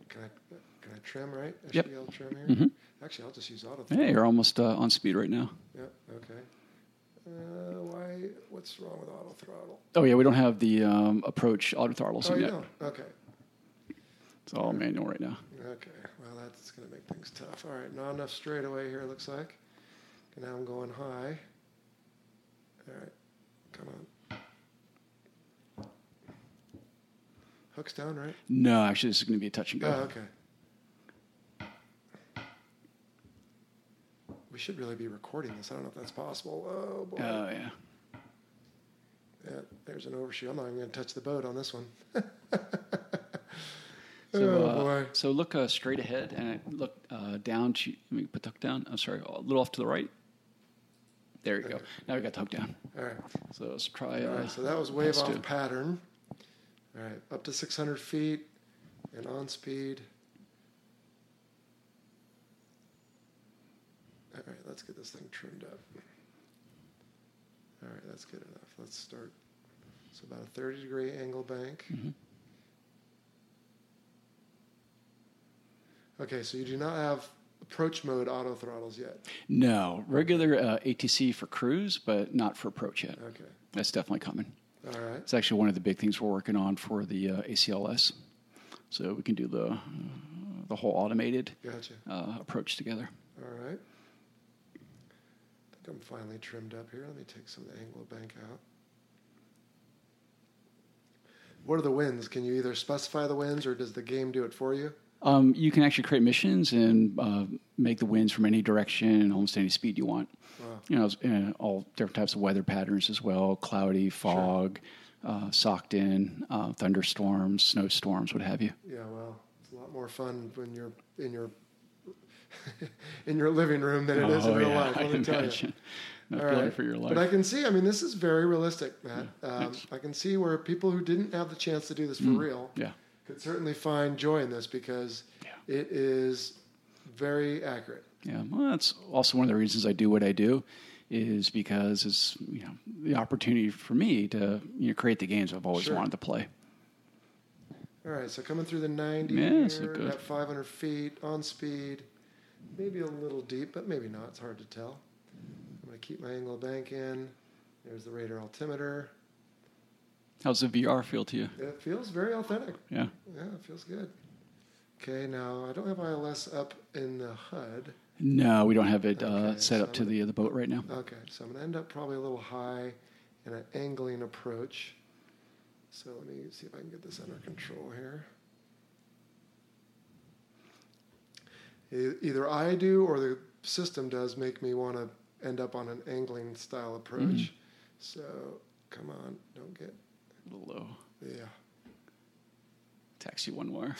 Speaker 1: Can I can I trim right? I
Speaker 2: Yep.
Speaker 1: should be able to trim here.
Speaker 2: Mhm.
Speaker 1: Actually, I'll just use auto.
Speaker 2: Hey, you're almost uh, on speed right now.
Speaker 1: Yeah. Okay. Uh, why? What's wrong with auto throttle?
Speaker 2: Oh yeah, we don't have the um, approach auto throttle
Speaker 1: Oh,
Speaker 2: yet.
Speaker 1: don't. Okay.
Speaker 2: It's all manual right now.
Speaker 1: Okay. Well, that's going to make things tough. All right. Not enough straightaway here. Looks like. And now I'm going high. All right. Come on. Hooks down, right?
Speaker 2: No, actually, this is going to be a touch and go.
Speaker 1: Oh, okay. We should really be recording this. I don't know if that's possible. Oh boy.
Speaker 2: Oh yeah.
Speaker 1: yeah, there's an overshoot. I'm not even going to touch the boat on this one. *laughs*
Speaker 2: So,
Speaker 1: oh
Speaker 2: uh,
Speaker 1: boy.
Speaker 2: So look uh, straight ahead and look uh, down. To, let me put the hook down. I'm sorry, a little off to the right. There you go. Now we got the hook down.
Speaker 1: All right.
Speaker 2: So let's try.
Speaker 1: All
Speaker 2: Uh,
Speaker 1: right, so that was wave off
Speaker 2: two.
Speaker 1: pattern. All right, up to 600 feet and on speed. All right, let's get this thing trimmed up. All right, that's good enough. Let's start. So about a 30 degree angle bank.
Speaker 2: Mhm.
Speaker 1: Okay, so you do not have approach mode auto throttles yet.
Speaker 2: No, regular uh, ATC for cruise, but not for approach yet.
Speaker 1: Okay,
Speaker 2: That's definitely coming.
Speaker 1: all right.
Speaker 2: It's actually one of the big things we're working on for the uh, ACLS. So we can do the uh, the whole automated
Speaker 1: Gotcha.
Speaker 2: uh, approach together.
Speaker 1: All right. I'm finally trimmed up here. Let me take some of the angle bank out. What are the wins? Can you either specify the wins or does the game do it for you?
Speaker 2: Um, you can actually create missions and uh, make the winds from any direction and almost any speed you want.
Speaker 1: Wow.
Speaker 2: You know, uh, all different types of weather patterns as well: cloudy, fog, uh, socked in, uh, thunderstorms, snowstorms, what have you.
Speaker 1: Yeah, well, it's a lot more fun when you're in your *laughs* in your living room than it is in
Speaker 2: Oh,
Speaker 1: real
Speaker 2: yeah,
Speaker 1: life.
Speaker 2: I
Speaker 1: Let me tell you.
Speaker 2: No
Speaker 1: All right.
Speaker 2: for your life.
Speaker 1: But I can see, I mean, this is very realistic, Matt. Um. I can see where people who didn't have the chance to do this for real
Speaker 2: yeah.
Speaker 1: could certainly find joy in this because
Speaker 2: Yeah.
Speaker 1: it is very accurate.
Speaker 2: Yeah, well, that's also one of the reasons I do what I do, is because it's you know the opportunity for me to you know create the games I've always
Speaker 1: Sure.
Speaker 2: wanted to play.
Speaker 1: All right, so coming through the 90
Speaker 2: Yeah, so
Speaker 1: here,
Speaker 2: good.
Speaker 1: at 500 feet on speed, maybe a little deep, but maybe not. It's hard to tell. I'm going to keep my angle bank in. There's the radar altimeter.
Speaker 2: How's the VR feel to you?
Speaker 1: It feels very authentic.
Speaker 2: Yeah.
Speaker 1: Yeah, it feels good. Okay, now I don't have ILS up in the HUD.
Speaker 2: No, we don't have it uh, set
Speaker 1: so
Speaker 2: up to
Speaker 1: I'm
Speaker 2: the the boat right now.
Speaker 1: Okay, so I'm going to end up probably a little high in an angling approach. So let me see if I can get this under control here. Either I do or the system does make me want to end up on an angling style approach. Mm-hmm. So come on, don't get,
Speaker 2: A little low.
Speaker 1: yeah.
Speaker 2: Tax you one more.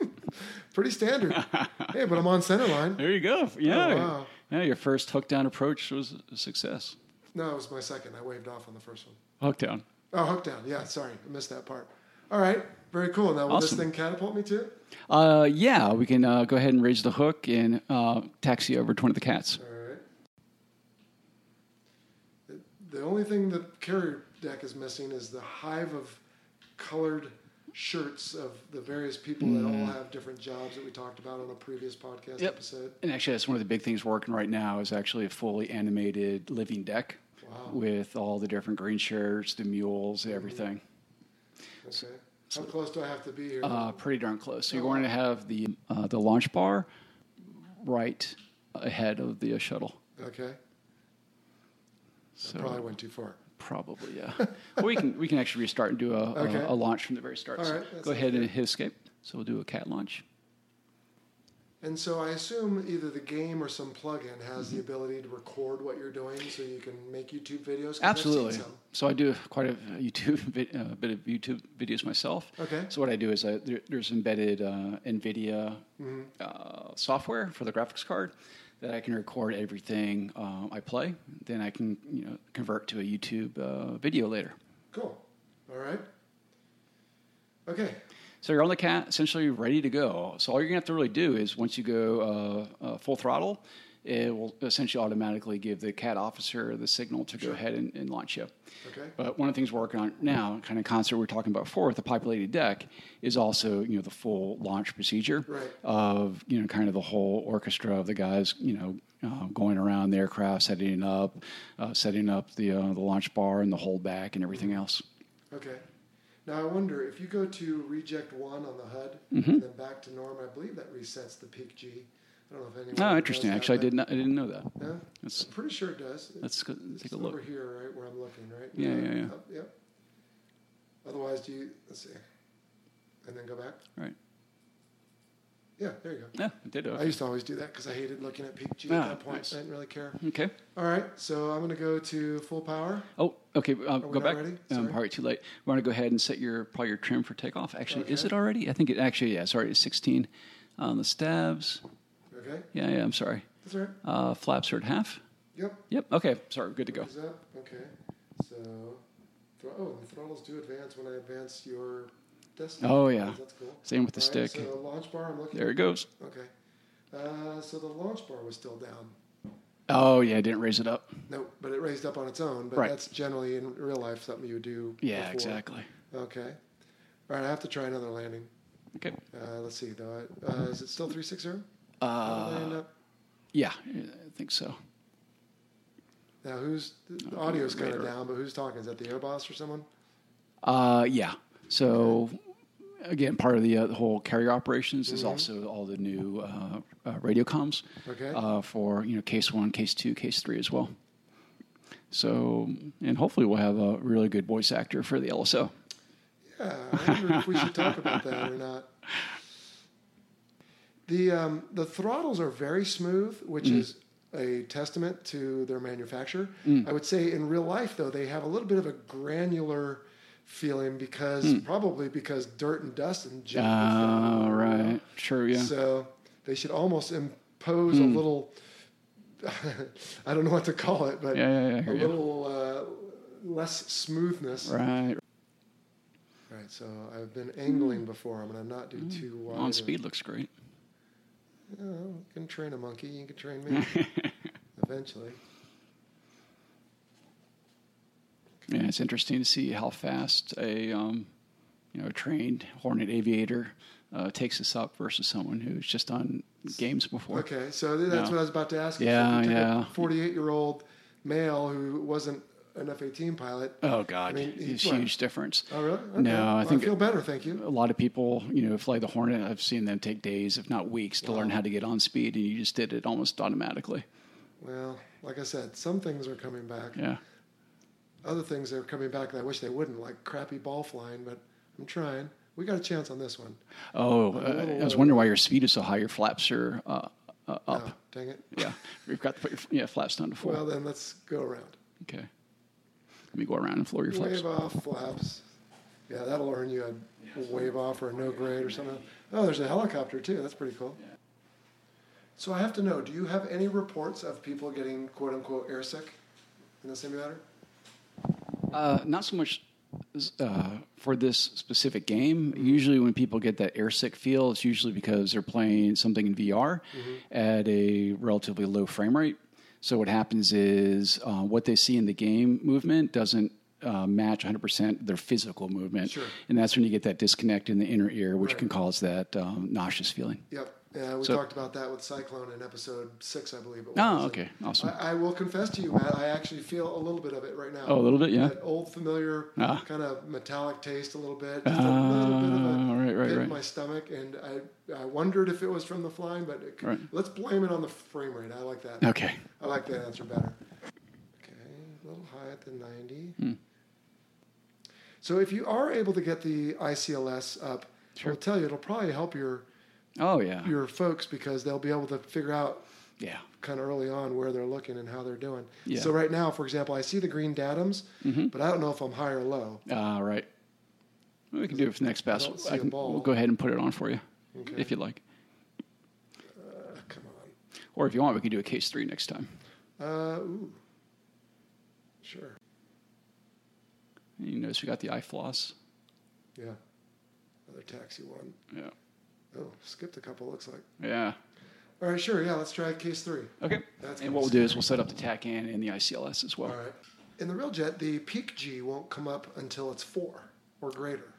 Speaker 2: *laughs*
Speaker 1: Pretty standard. *laughs* hey, but I'm on center line.
Speaker 2: There you go. Yeah.
Speaker 1: Oh, wow.
Speaker 2: Yeah, your first hook down approach was a success.
Speaker 1: No, it was my second. I waved off on the first one.
Speaker 2: Hook down.
Speaker 1: Oh, hook down. Yeah, sorry. I missed that part. All right, very cool. Now, will this thing catapult me too?
Speaker 2: Uh, yeah, we can uh, go ahead and raise the hook and uh, taxi over to one of the cats.
Speaker 1: All right. The- only thing the carrier deck is missing is the hive of colored shirts of the various people that all have different jobs that we talked about on a previous podcast
Speaker 2: Yep.
Speaker 1: episode.
Speaker 2: And actually, that's one of the big things working right now is actually a fully animated living deck
Speaker 1: Wow.
Speaker 2: with all the different green shirts, the mules, everything.
Speaker 1: Okay. How close do I have to be here?
Speaker 2: Uh, pretty darn close. So you're going to have the uh, the launch bar right ahead of the uh, shuttle.
Speaker 1: okay.
Speaker 2: So
Speaker 1: I probably went too far.
Speaker 2: probably yeah. *laughs* well, we can we can actually restart and do a,
Speaker 1: Okay.
Speaker 2: a, a launch from the very start.
Speaker 1: All
Speaker 2: So go ahead and hit escape. So we'll do a cat launch.
Speaker 1: And so I assume either the game or some plugin has the ability to record what you're doing, so you can make YouTube videos.
Speaker 2: Absolutely. So I do quite a YouTube *laughs* vid, uh, bit of YouTube videos myself.
Speaker 1: Okay.
Speaker 2: So what I do is I, there, there's embedded uh, NVIDIA
Speaker 1: Mm-hmm.
Speaker 2: uh, software for the graphics card that I can record everything um, I play. Then I can you know convert to a YouTube uh, video later.
Speaker 1: Cool. All right. Okay.
Speaker 2: So you're on the cat, essentially ready to go. So all you're gonna have to really do is once you go uh, uh, full throttle, it will essentially automatically give the cat officer the signal to go ahead and, and launch you.
Speaker 1: Okay.
Speaker 2: But one of the things we're working on now, kind of concept we are talking about before with the populated deck, is also you know the full launch procedure
Speaker 1: Right.
Speaker 2: of you know kind of the whole orchestra of the guys you know uh, going around the aircraft, setting up, uh, setting up the uh, the launch bar and the holdback and everything else.
Speaker 1: Okay. Now I wonder if you go to reject one on the HUD
Speaker 2: Mm-hmm.
Speaker 1: and then back to norm. I believe that resets the peak G. I don't know if anyone.
Speaker 2: Oh, interesting.
Speaker 1: that,
Speaker 2: Actually, I did not. I didn't know that.
Speaker 1: Yeah,
Speaker 2: That's
Speaker 1: I'm pretty sure it does.
Speaker 2: let's go,
Speaker 1: It's
Speaker 2: take a look over
Speaker 1: here, right where I'm looking, right?
Speaker 2: Yeah, yeah, yeah.
Speaker 1: Up, yep. Otherwise, do you? Let's see. And then go back.
Speaker 2: Right.
Speaker 1: Yeah, there you go.
Speaker 2: Yeah, I did.
Speaker 1: I used to always do that because I hated looking at peak G
Speaker 2: Ah,
Speaker 1: at that point.
Speaker 2: nice.
Speaker 1: I didn't really care.
Speaker 2: okay.
Speaker 1: All right, so I'm going to go to full power.
Speaker 2: Oh, okay. Uh,
Speaker 1: we
Speaker 2: go
Speaker 1: not
Speaker 2: back.
Speaker 1: ready?
Speaker 2: Um,
Speaker 1: Sorry.
Speaker 2: probably too late. We want to go ahead and set your probably your trim for takeoff. Actually, is it already? I think it actually. Yeah, sorry, it's 16 on the stabs.
Speaker 1: Okay,
Speaker 2: Yeah, yeah. I'm sorry.
Speaker 1: that's all right.
Speaker 2: Uh, flaps are at half.
Speaker 1: Yep.
Speaker 2: Yep. Okay. Sorry. Good to go.
Speaker 1: Is up. Okay. So, thro- oh, the throttles do advance when I advance your
Speaker 2: Oh, yeah.
Speaker 1: That's cool.
Speaker 2: Same with the
Speaker 1: All right,
Speaker 2: stick.
Speaker 1: So launch bar, I'm looking.
Speaker 2: There it goes.
Speaker 1: Okay. Uh, so the launch bar was still down.
Speaker 2: Oh yeah, I didn't raise it up.
Speaker 1: Nope, but it raised up on its own. But
Speaker 2: Right.
Speaker 1: that's generally in real life something you would do.
Speaker 2: Yeah,
Speaker 1: before.
Speaker 2: exactly.
Speaker 1: Okay. All right, I have to try another landing.
Speaker 2: Okay.
Speaker 1: Uh, let's see though. Uh, is it still three six zero?
Speaker 2: Uh, yeah, I think so.
Speaker 1: Now who's the audio's kind of down, but who's talking? Is that the air boss or someone?
Speaker 2: Uh, yeah. So again, part of the, uh, the whole carrier operations is also all the new uh, uh, radio comms
Speaker 1: Okay.
Speaker 2: uh, for you know case one, case two, case three as well. So and hopefully we'll have a really good voice actor for the LSO.
Speaker 1: Yeah, I wonder if we should talk about that or not. The um, the throttles are very smooth, which
Speaker 2: Mm.
Speaker 1: is a testament to their manufacturer.
Speaker 2: Mm.
Speaker 1: I would say in real life though they have a little bit of a granular feeling because hmm. probably because dirt and dust and junk. Ah,
Speaker 2: oh,
Speaker 1: down.
Speaker 2: right. Sure, yeah.
Speaker 1: So they should almost impose a hmm. little. *laughs* I don't know what to call it, but
Speaker 2: Yeah, yeah, yeah,
Speaker 1: a little uh, less smoothness.
Speaker 2: Right.
Speaker 1: Right, so I've been angling hmm. before. I'm going to not do too wide.
Speaker 2: On speed looks great.
Speaker 1: You, know, you can train a monkey. You can train *laughs* me eventually.
Speaker 2: Yeah, it's interesting to see how fast a um, you know a trained Hornet aviator uh, takes this up versus someone who's just done games before.
Speaker 1: Okay, so that's
Speaker 2: Yeah.
Speaker 1: what I was about to ask. you.
Speaker 2: Yeah,
Speaker 1: so
Speaker 2: yeah.
Speaker 1: 48 year old male who wasn't an F 18 pilot.
Speaker 2: Oh God,
Speaker 1: I mean,
Speaker 2: it's
Speaker 1: what?
Speaker 2: huge difference.
Speaker 1: Oh, really? Okay.
Speaker 2: No, I
Speaker 1: Well,
Speaker 2: think-
Speaker 1: I feel better. Thank you.
Speaker 2: A lot of people, you know, fly the Hornet. I've seen them take days, if not weeks, to learn how to get on speed, and you just did it almost automatically.
Speaker 1: Well, like I said, some things are coming back.
Speaker 2: Yeah.
Speaker 1: Other things that are coming back that I wish they wouldn't, like crappy ball flying, but I'm trying. We got a chance on this one.
Speaker 2: Oh, uh, I was wondering why your speed is so high. Your flaps are uh, uh, up.
Speaker 1: Oh, dang it.
Speaker 2: Yeah, we've got to put your yeah flaps down to full.
Speaker 1: Well, then let's go around.
Speaker 2: okay. Let me go around and floor your flaps.
Speaker 1: Wave off flaps. Yeah, that'll earn you a wave off or a no grade or something. Oh, there's a helicopter too. That's pretty cool. So I have to know: Do you have any reports of people getting "quote unquote" airsick in the simulator?
Speaker 2: Uh, not so much uh, for this specific game. Usually, when people get that airsick feel, it's usually because they're playing something in VR at a relatively low frame rate. So what happens is uh, what they see in the game movement doesn't uh, match 100% their physical movement,
Speaker 1: Sure.
Speaker 2: and that's when you get that disconnect in the inner ear, which
Speaker 1: Right.
Speaker 2: can cause that um, nauseous feeling.
Speaker 1: Yep. Yeah, we
Speaker 2: So-
Speaker 1: talked about that with Cyclone in episode six, I believe. It was.
Speaker 2: Oh, okay, awesome.
Speaker 1: I, I will confess to you, Matt. I actually feel a little bit of it right now.
Speaker 2: Oh, a little bit, yeah.
Speaker 1: That old familiar
Speaker 2: Ah.
Speaker 1: kind of metallic taste, a little bit. Just a little bit of a
Speaker 2: Ah, right, right,
Speaker 1: pit in
Speaker 2: right.
Speaker 1: my stomach, and I I wondered if it was from the flying, but it,
Speaker 2: Right.
Speaker 1: let's blame it on the frame rate. I like that.
Speaker 2: Okay.
Speaker 1: I like that answer better. Okay, a little high at the 90.
Speaker 2: Hmm.
Speaker 1: So if you are able to get the ICLS up,
Speaker 2: Sure.
Speaker 1: I'll tell you, it'll probably help your
Speaker 2: Oh yeah,
Speaker 1: your folks because they'll be able to figure out
Speaker 2: yeah.
Speaker 1: kind of early on where they're looking and how they're doing.
Speaker 2: Yeah.
Speaker 1: So right now, for example, I see the green datums, but I don't know if I'm high or low.
Speaker 2: Ah, right. Well, we can do it for the next pass. I can, we'll go ahead and put it on for you
Speaker 1: Okay.
Speaker 2: if you'd like,
Speaker 1: Uh, come on.
Speaker 2: or if you want, we can do a case three next time.
Speaker 1: Uh, ooh. Sure.
Speaker 2: You notice we got the eye floss.
Speaker 1: Yeah. Another taxi one.
Speaker 2: Yeah.
Speaker 1: Oh, skipped a couple. Looks like.
Speaker 2: Yeah.
Speaker 1: All right, sure. Yeah, let's try case three.
Speaker 2: Okay.
Speaker 1: That's
Speaker 2: and what we'll do is we'll set up the TACAN and the ICLS as well.
Speaker 1: All right. In the real jet, the peak G won't come up until it's four or greater.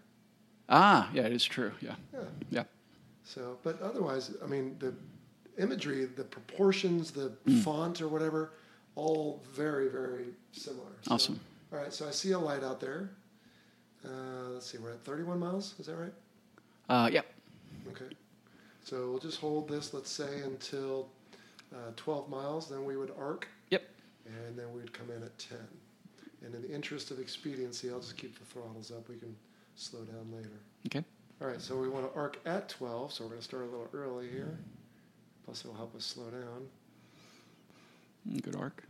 Speaker 2: Ah, yeah, it is true. Yeah.
Speaker 1: Yeah.
Speaker 2: Yeah.
Speaker 1: So, but otherwise, I mean, the imagery, the proportions, the
Speaker 2: Mm.
Speaker 1: font or whatever, all very, very similar. So-
Speaker 2: Awesome.
Speaker 1: All right, so I see a light out there. Uh, let's see, we're at 31 miles. Is that right?
Speaker 2: Uh, yeah.
Speaker 1: Okay. So we'll just hold this, let's say, until uh, 12 miles. Then we would arc,
Speaker 2: Yep.
Speaker 1: and then we'd come in at 10. And in the interest of expediency, I'll just keep the throttles up. We can slow down later.
Speaker 2: Okay.
Speaker 1: All right, so we want to arc at 12, so we're going to start a little early here. Plus, it'll help us slow down.
Speaker 2: Good arc.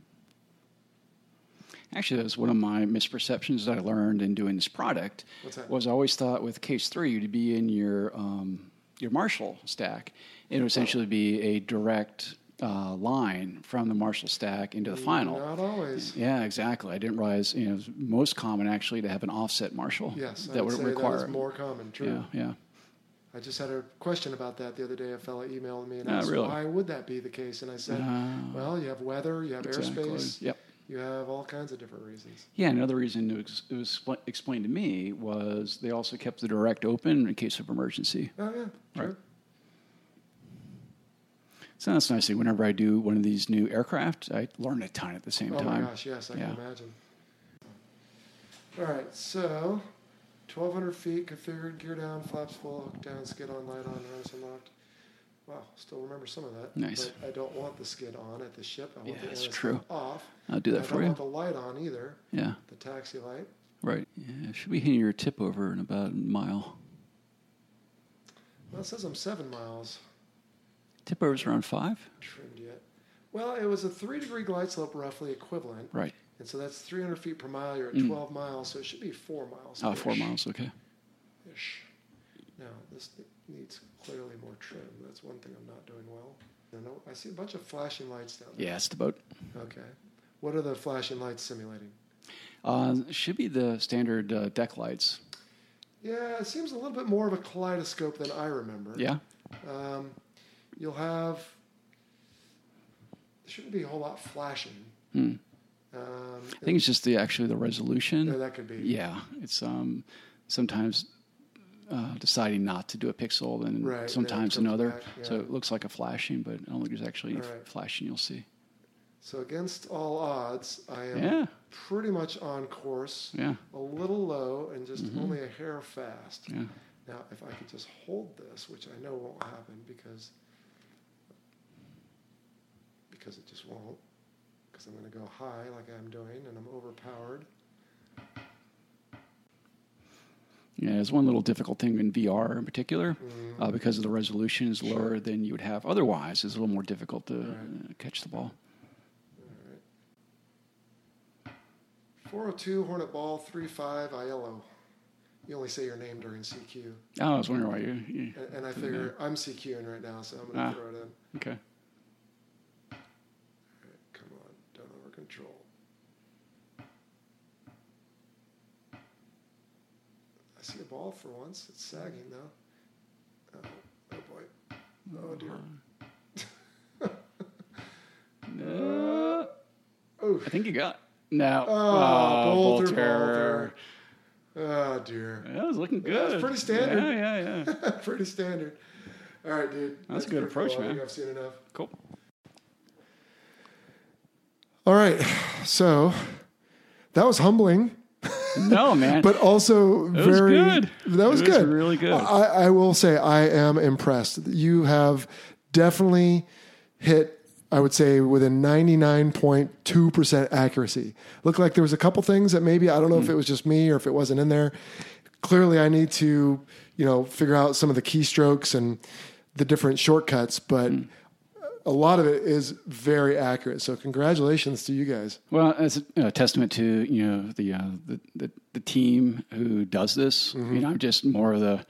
Speaker 2: Actually, that was one of my misperceptions that I learned in doing this product.
Speaker 1: What's that?
Speaker 2: Was I always thought with case three you'd be in your um, your Marshall stack. It would essentially be a direct uh, line from the Marshall stack into the final.
Speaker 1: Not always.
Speaker 2: Yeah, exactly. I didn't realize you know most common actually to have an offset Marshall.
Speaker 1: Yes, I
Speaker 2: that
Speaker 1: would
Speaker 2: would
Speaker 1: say
Speaker 2: require.
Speaker 1: that more common. True.
Speaker 2: Yeah, yeah.
Speaker 1: I just had a question about that the other day. A fellow emailed me and
Speaker 2: Ah,
Speaker 1: asked,
Speaker 2: really?
Speaker 1: why would that be the case? And I said,
Speaker 2: Ah.
Speaker 1: well, you have weather, you have
Speaker 2: Exactly.
Speaker 1: airspace,
Speaker 2: Yep.
Speaker 1: You have all kinds of different reasons.
Speaker 2: Yeah, another reason it was, it was expl- explained to me was they also kept the direct open in case of emergency.
Speaker 1: Oh, yeah.
Speaker 2: Right. So that's nice. Whenever I do one of these new aircraft, I learn a ton at the same
Speaker 1: Oh
Speaker 2: time.
Speaker 1: my gosh, yes, I
Speaker 2: Yeah.
Speaker 1: can imagine. All right, so 1,200 feet, configured, gear down, flaps full, hook down, skid on, light on, runners unlocked. Wow, still remember some of that.
Speaker 2: Nice.
Speaker 1: But I don't want the skid on at the ship. I want
Speaker 2: Yeah,
Speaker 1: the
Speaker 2: that's true.
Speaker 1: off.
Speaker 2: I'll do that
Speaker 1: I
Speaker 2: for
Speaker 1: don't
Speaker 2: you.
Speaker 1: want the light on either,
Speaker 2: Yeah,
Speaker 1: the taxi light.
Speaker 2: right. Yeah, should be hitting your tip over in about a mile.
Speaker 1: Well, it says I'm seven miles
Speaker 2: Tip over's around five.
Speaker 1: trimmed yet. Well, it was a three degree glide slope, roughly equivalent.
Speaker 2: Right.
Speaker 1: And so that's 300 feet per mile. You're at mm. 12 miles, so it should be four miles.
Speaker 2: Oh, four miles. Okay.
Speaker 1: Ish. Now, this needs clearly more trim. That's one thing I'm not doing well. I, I see a bunch of flashing lights down there.
Speaker 2: Yeah, it's the boat.
Speaker 1: Okay. What are the flashing lights simulating?
Speaker 2: Uh, should be the standard uh, deck lights.
Speaker 1: Yeah, it seems a little bit more of a kaleidoscope than I remember.
Speaker 2: Yeah.
Speaker 1: Um, you'll have. There shouldn't be a whole lot flashing.
Speaker 2: Hmm.
Speaker 1: Um,
Speaker 2: I think it's just the actually the resolution.
Speaker 1: yeah, that could be.
Speaker 2: Yeah, it's um, sometimes uh, deciding not to do a pixel and
Speaker 1: Right, and then it
Speaker 2: sometimes another.
Speaker 1: back,
Speaker 2: So it looks like a flashing, but I don't think there's actually
Speaker 1: right.
Speaker 2: flashing you'll see.
Speaker 1: So against all odds, I am
Speaker 2: Yeah.
Speaker 1: pretty much on course.
Speaker 2: Yeah,
Speaker 1: A little low and just only a hair fast.
Speaker 2: yeah.
Speaker 1: Now, if I could just hold this, which I know won't happen because because it just won't, because I'm going to go high like I'm doing, and I'm overpowered.
Speaker 2: Yeah, there's one little difficult thing in VR in particular,
Speaker 1: Mm-hmm.
Speaker 2: uh, because of the resolution is lower than you would have otherwise. It's a little more difficult to
Speaker 1: Right.
Speaker 2: uh, catch the ball.
Speaker 1: All right. 402 Hornet Ball 35 Aiello. You only say your name during CQ,
Speaker 2: Oh, I was wondering why you. you
Speaker 1: and, and I figure I'm CQing right now, so I'm going to
Speaker 2: Ah.
Speaker 1: throw it in.
Speaker 2: okay.
Speaker 1: All right, come on, don't over control. I see a ball for once. It's sagging though. Oh, oh boy. Oh dear. *laughs*
Speaker 2: Uh,
Speaker 1: Oh,
Speaker 2: I think you got no.
Speaker 1: oh, bolter,
Speaker 2: bolter.
Speaker 1: bolter. Oh dear.
Speaker 2: That was looking good.
Speaker 1: it's pretty standard.
Speaker 2: Yeah, yeah, yeah. *laughs*
Speaker 1: Pretty standard. All right, dude.
Speaker 2: That's a good approach,
Speaker 1: cool. I think
Speaker 2: man.
Speaker 1: I've seen enough.
Speaker 2: cool.
Speaker 1: All right. So that was humbling.
Speaker 2: No, man.
Speaker 1: but also
Speaker 2: was
Speaker 1: very
Speaker 2: good.
Speaker 1: that was
Speaker 2: It was
Speaker 1: good
Speaker 2: really good.
Speaker 1: I, I will say i am impressed you have definitely hit i would say within 99.2% accuracy looked like there was a couple things that maybe i don't know
Speaker 2: Hmm.
Speaker 1: if it was just me or if it wasn't in there clearly i need to you know figure out some of the keystrokes and the different shortcuts, but
Speaker 2: Mm.
Speaker 1: A lot of it is very accurate. So congratulations to you guys.
Speaker 2: Well, as a, testament to you know the, uh, the the the team who does this, you know, I'm just more of the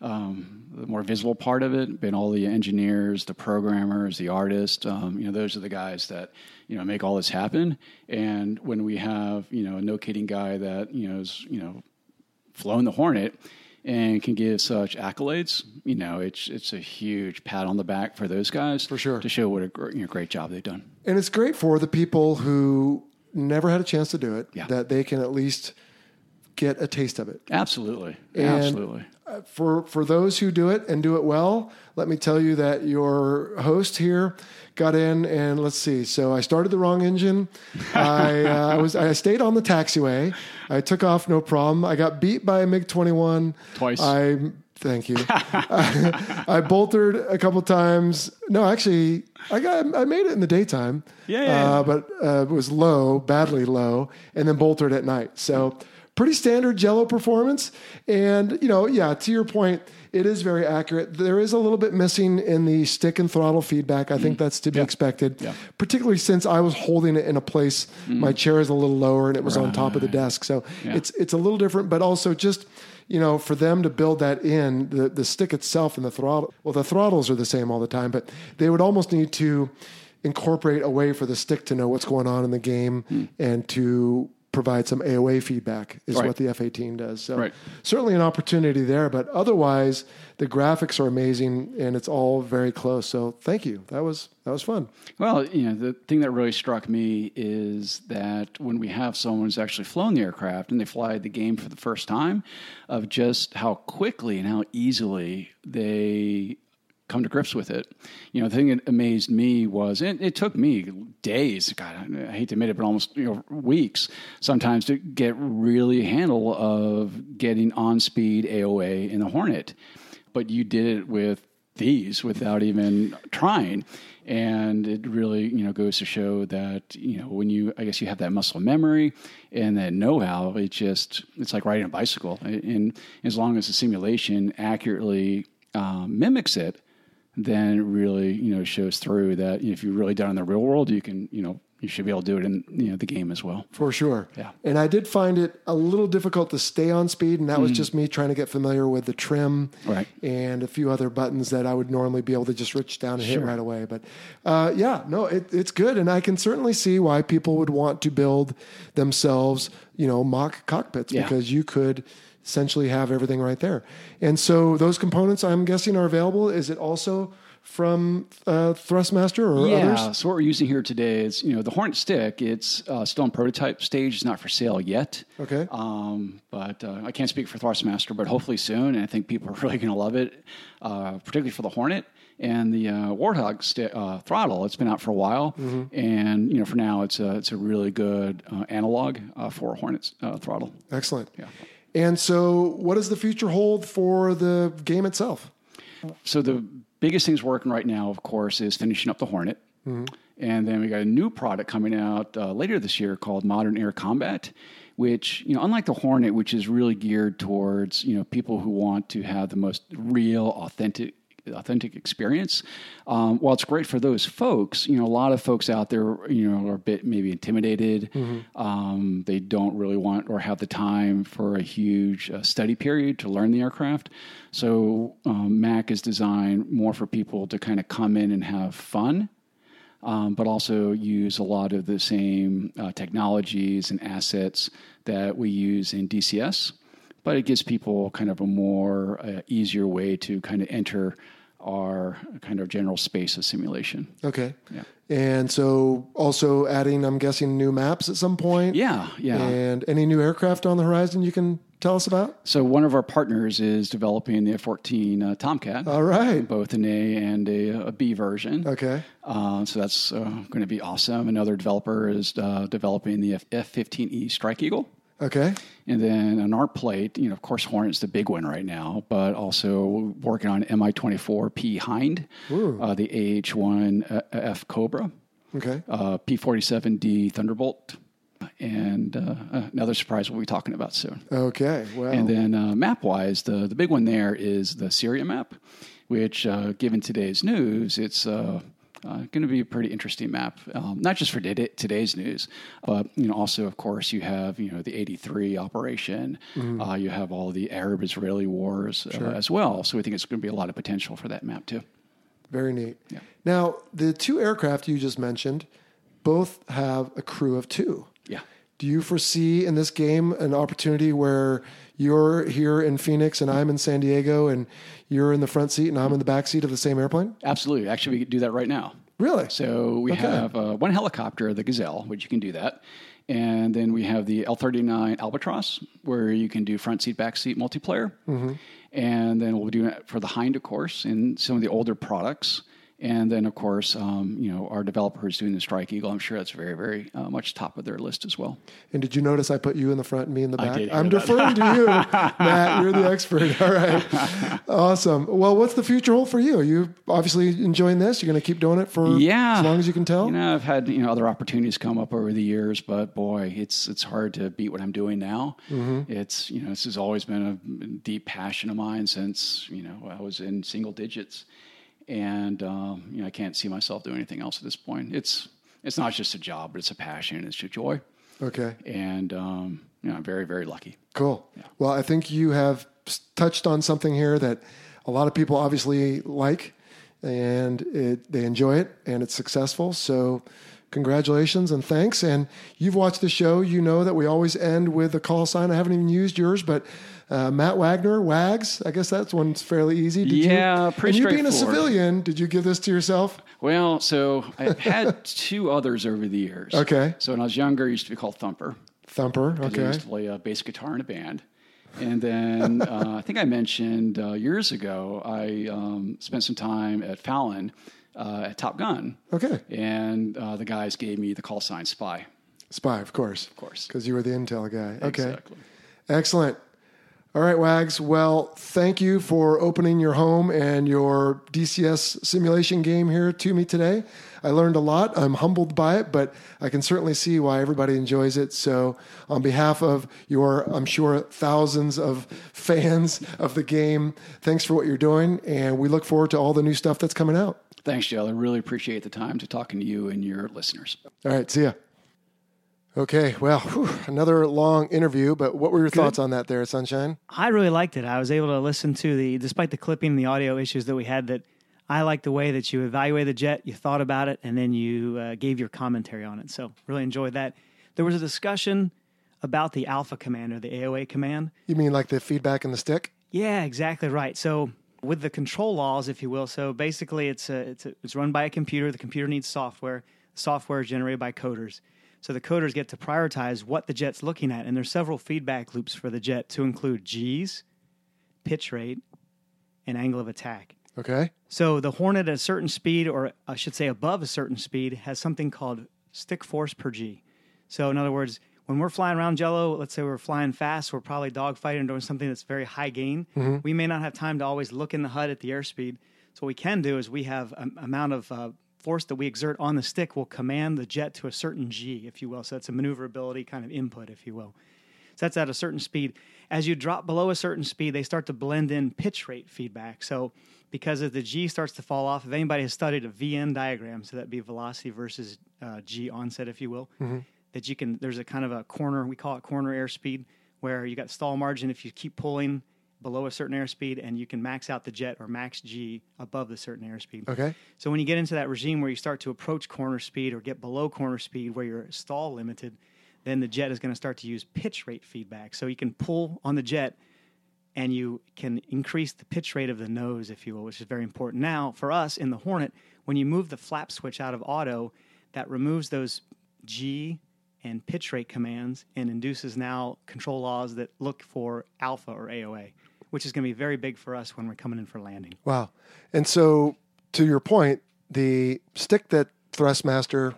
Speaker 2: um, the more visible part of it. Been all the engineers, the programmers, the artists. Um, you know, those are the guys that you know make all this happen. And when we have you know a no kidding guy that you know is you know flown the Hornet and can give such accolades, you know, it's it's a huge pat on the back for those guys
Speaker 1: For sure.
Speaker 2: to show what a gr- you know, great job they've done.
Speaker 1: And it's great for the people who never had a chance to do it,
Speaker 2: Yeah.
Speaker 1: that they can at least get a taste of it.
Speaker 2: Absolutely,
Speaker 1: And-
Speaker 2: absolutely.
Speaker 1: For for those who do it and do it well, let me tell you that your host here got in and let's see. So I started the wrong engine. *laughs* I uh, I was I stayed on the taxiway. I took off no problem. I got beat by a MiG twenty one
Speaker 2: Twice.
Speaker 1: I thank you. *laughs* I bolted a couple times. No, actually, I got I made it in the daytime.
Speaker 2: Yeah, yeah,
Speaker 1: Uh, but uh, it was low, badly low, and then bolted at night. So pretty standard Jello performance. And you know, yeah, to your point, it is very accurate. There is a little bit missing in the stick and throttle feedback. I think that's to be expected,
Speaker 2: Mm. Yeah. Mm.
Speaker 1: particularly since I was holding it in a place. My chair is a little lower, and it was on top of the desk. So
Speaker 2: Yeah.
Speaker 1: it's it's a little different, but also just you know, for them to build that in, the, the stick itself and the throttle, well, the throttles are the same all the time, but they would almost need to incorporate a way for the stick to know what's going on in the game and to provide some AOA feedback is
Speaker 2: Right.
Speaker 1: what the F-18 does. So
Speaker 2: Right.
Speaker 1: certainly an opportunity there, but otherwise the graphics are amazing and it's all very close. So thank you. That was, that was fun.
Speaker 2: Well, you know, the thing that really struck me is that when we have someone who's actually flown the aircraft and they fly the game for the first time, of just how quickly and how easily they come to grips with it. You know, the thing that amazed me was, and it took me days, God, I hate to admit it, but almost you know weeks sometimes to get really handle of getting on speed AOA in the Hornet. But you did it with these without even trying. And it really, you know, goes to show that, you know, when you, I guess you have that muscle memory and that know-how, it just, it's like riding a bicycle. And as long as the simulation accurately um, mimics it, then really, you know, shows through that if you've really done in the real world, you can, you know, you should be able to do it in, you know, the game as well.
Speaker 1: For sure.
Speaker 2: Yeah.
Speaker 1: And I did find it a little difficult to stay on speed, and that was just me trying to get familiar with the trim
Speaker 2: Mm. Right.
Speaker 1: and a few other buttons that I would normally be able to just reach down and hit right away. But uh, yeah, no, it, it's good. And I can certainly see why people would want to build themselves, you know, mock cockpits
Speaker 2: Yeah.
Speaker 1: because you could essentially have everything right there. And so those components, I'm guessing, are available. Is it also from uh, Thrustmaster or
Speaker 2: Yeah.
Speaker 1: others?
Speaker 2: So what we're using here today is, you know, the Hornet stick. It's uh, still in prototype stage. It's not for sale yet.
Speaker 1: Okay.
Speaker 2: Um, but uh, I can't speak for Thrustmaster, but hopefully soon. And I think people *laughs* are really going to love it, uh, particularly for the Hornet and the uh, Warthog sti- uh, throttle. It's been out for a while, and you know, for now, it's a it's a really good uh, analog uh, for Hornet's uh, throttle.
Speaker 1: Excellent.
Speaker 2: Yeah.
Speaker 1: And so, what does the future hold for the game itself?
Speaker 2: So the biggest things working right now, of course, is finishing up the Hornet. And then we got a new product coming out uh, later this year called Modern Air Combat, which you know, unlike the Hornet, which is really geared towards you know people who want to have the most real, authentic authentic experience. Um, while it's great for those folks, you know, a lot of folks out there, you know, are a bit maybe intimidated. Um, they don't really want or have the time for a huge uh, study period to learn the aircraft. So um, Mac is designed more for people to kind of come in and have fun. Um, but also use a lot of the same uh, technologies and assets that we use in DCS but it gives people kind of a more uh, easier way to kind of enter our kind of general space of simulation.
Speaker 1: Okay.
Speaker 2: Yeah.
Speaker 1: And so, also adding, I'm guessing, new maps at some point.
Speaker 2: Yeah, yeah.
Speaker 1: And any new aircraft on the horizon you can tell us about?
Speaker 2: So one of our partners is developing the F-14 uh, Tomcat,
Speaker 1: All right.
Speaker 2: both an A and a, a B version.
Speaker 1: Okay.
Speaker 2: Uh, so that's uh, going to be awesome. Another developer is uh, developing the F- F-15E Strike Eagle.
Speaker 1: Okay.
Speaker 2: And then on our plate, you know, of course, Hornet's the big one right now, but also working on Mi-24P Hind, uh, the AH-1F Cobra,
Speaker 1: Okay.
Speaker 2: uh, P-47D Thunderbolt, and uh, another surprise we'll be talking about soon.
Speaker 1: Okay. Well.
Speaker 2: And then uh, map-wise, the the big one there is the Syria map, which, uh, given today's news, it's uh, uh, going to be a pretty interesting map, um, not just for today, today's news, but you know also, of course, you have you know the '83 operation,
Speaker 1: Mm-hmm.
Speaker 2: uh, you have all the Arab-Israeli wars uh, as well. So we think it's going to be a lot of potential for that map too.
Speaker 1: Very neat. Now, the two aircraft you just mentioned both have a crew of two.
Speaker 2: Yeah.
Speaker 1: Do you foresee in this game an opportunity where you're here in Phoenix and I'm in San Diego and you're in the front seat and I'm in the back seat of the same airplane?
Speaker 2: Absolutely. Actually, we could do that right now.
Speaker 1: Really?
Speaker 2: So we
Speaker 1: Okay.
Speaker 2: have uh, one helicopter, the Gazelle, which you can do that. And then we have the L39 Albatross, where you can do front seat, back seat multiplayer.
Speaker 1: Mm-hmm.
Speaker 2: And then we'll be doing it for the Hind, of course, in some of the older products. And then, of course, um, you know, our developers doing the Strike Eagle. I'm sure that's very, very uh, much top of their list as well.
Speaker 1: And did you notice I put you in the front and me in the back? I'm deferring to you, *laughs* Matt. You're the expert. All right. *laughs* Awesome. Well, what's the future hold for you? Are you obviously enjoying this? You're going to keep doing it for
Speaker 2: Yeah.
Speaker 1: as long as you can tell?
Speaker 2: You know, I've had you know other opportunities come up over the years, but boy, it's it's hard to beat what I'm doing now.
Speaker 1: Mm-hmm.
Speaker 2: It's you know this has always been a deep passion of mine since you know I was in single digits, and um, you know I can't see myself doing anything else at this point. It's it's not just a job, but it's a passion, it's a joy,
Speaker 1: Okay.
Speaker 2: and um, you know I'm very very lucky.
Speaker 1: Cool. Well, I think you have touched on something here that a lot of people obviously like, and it, they enjoy it, and it's successful. So, congratulations and thanks. And you've watched the show, you know that we always end with a call sign. I haven't even used yours, but uh, Matt Wagner, Wags. I guess that's one's fairly easy. Did
Speaker 2: Yeah,
Speaker 1: you,
Speaker 2: pretty
Speaker 1: And you being a civilian, did you give this to yourself?
Speaker 2: Well, so I've had *laughs* two others over the years.
Speaker 1: Okay.
Speaker 2: So when I was younger, I used to be called Thumper.
Speaker 1: Thumper.
Speaker 2: 'cause I
Speaker 1: Okay.
Speaker 2: used to play a bass guitar in a band. And then *laughs* uh, I think I mentioned uh, years ago, I um, spent some time at Fallon uh, at Top Gun.
Speaker 1: Okay.
Speaker 2: And uh, the guys gave me the call sign Spy.
Speaker 1: Spy, of course. Of
Speaker 2: course.
Speaker 1: Because you were the intel guy. Okay.
Speaker 2: Exactly.
Speaker 1: Excellent. All right, Wags. Well, thank you for opening your home and your DCS simulation game here to me today. I learned a lot. I'm humbled by it, but I can certainly see why everybody enjoys it. So, on behalf of your, I'm sure, thousands of *laughs* fans of the game, thanks for what you're doing. And we look forward to all the new stuff that's coming out.
Speaker 2: Thanks, Joe. I really appreciate the time to talking to you and your listeners.
Speaker 1: All right, see ya. Okay, well, whew, another long interview, but what were your thoughts on that there, Sunshine?
Speaker 4: I really liked it. I was able to listen to the, despite the clipping and the audio issues that we had, that I liked the way that you evaluated the jet, you thought about it, and then you uh, gave your commentary on it. So really enjoyed that. There was a discussion about the Alpha command or the AOA command.
Speaker 1: You mean like the feedback in the stick?
Speaker 4: Yeah, exactly right. So with the control laws, if you will, so basically it's a, it's a, it's run by a computer. The computer needs software. The software is generated by coders. So the coders get to prioritize what the jet's looking at, and there's several feedback loops for the jet to include G's, pitch rate, and angle of attack.
Speaker 1: Okay.
Speaker 4: So the Hornet at a certain speed, or I should say above a certain speed, has something called stick force per G. So in other words, when we're flying around Jello, let's say we're flying fast, we're probably dogfighting or doing something that's very high gain. We may not have time to always look in the HUD at the airspeed. So what we can do is we have an amount of uh, force that we exert on the stick will command the jet to a certain G, if you will. So it's a maneuverability kind of input, if you will. So that's at a certain speed. As you drop below a certain speed, they start to blend in pitch rate feedback. So because as the G starts to fall off, if anybody has studied a VN diagram, so that'd be velocity versus uh, G onset, if you will, that you can, there's a kind of a corner, we call it corner airspeed, where you got stall margin if you keep pulling below a certain airspeed and you can max out the jet or max G above the certain airspeed.
Speaker 1: Okay.
Speaker 4: So when you get into that regime where you start to approach corner speed or get below corner speed where you're stall limited, then the jet is going to start to use pitch rate feedback. So you can pull on the jet and you can increase the pitch rate of the nose, if you will, which is very important. Now, for us in the Hornet, when you move the flap switch out of auto, that removes those G and pitch rate commands and induces now control laws that look for alpha or AOA, which is going to be very big for us when we're coming in for landing.
Speaker 1: Wow. And so, to your point, the stick that Thrustmaster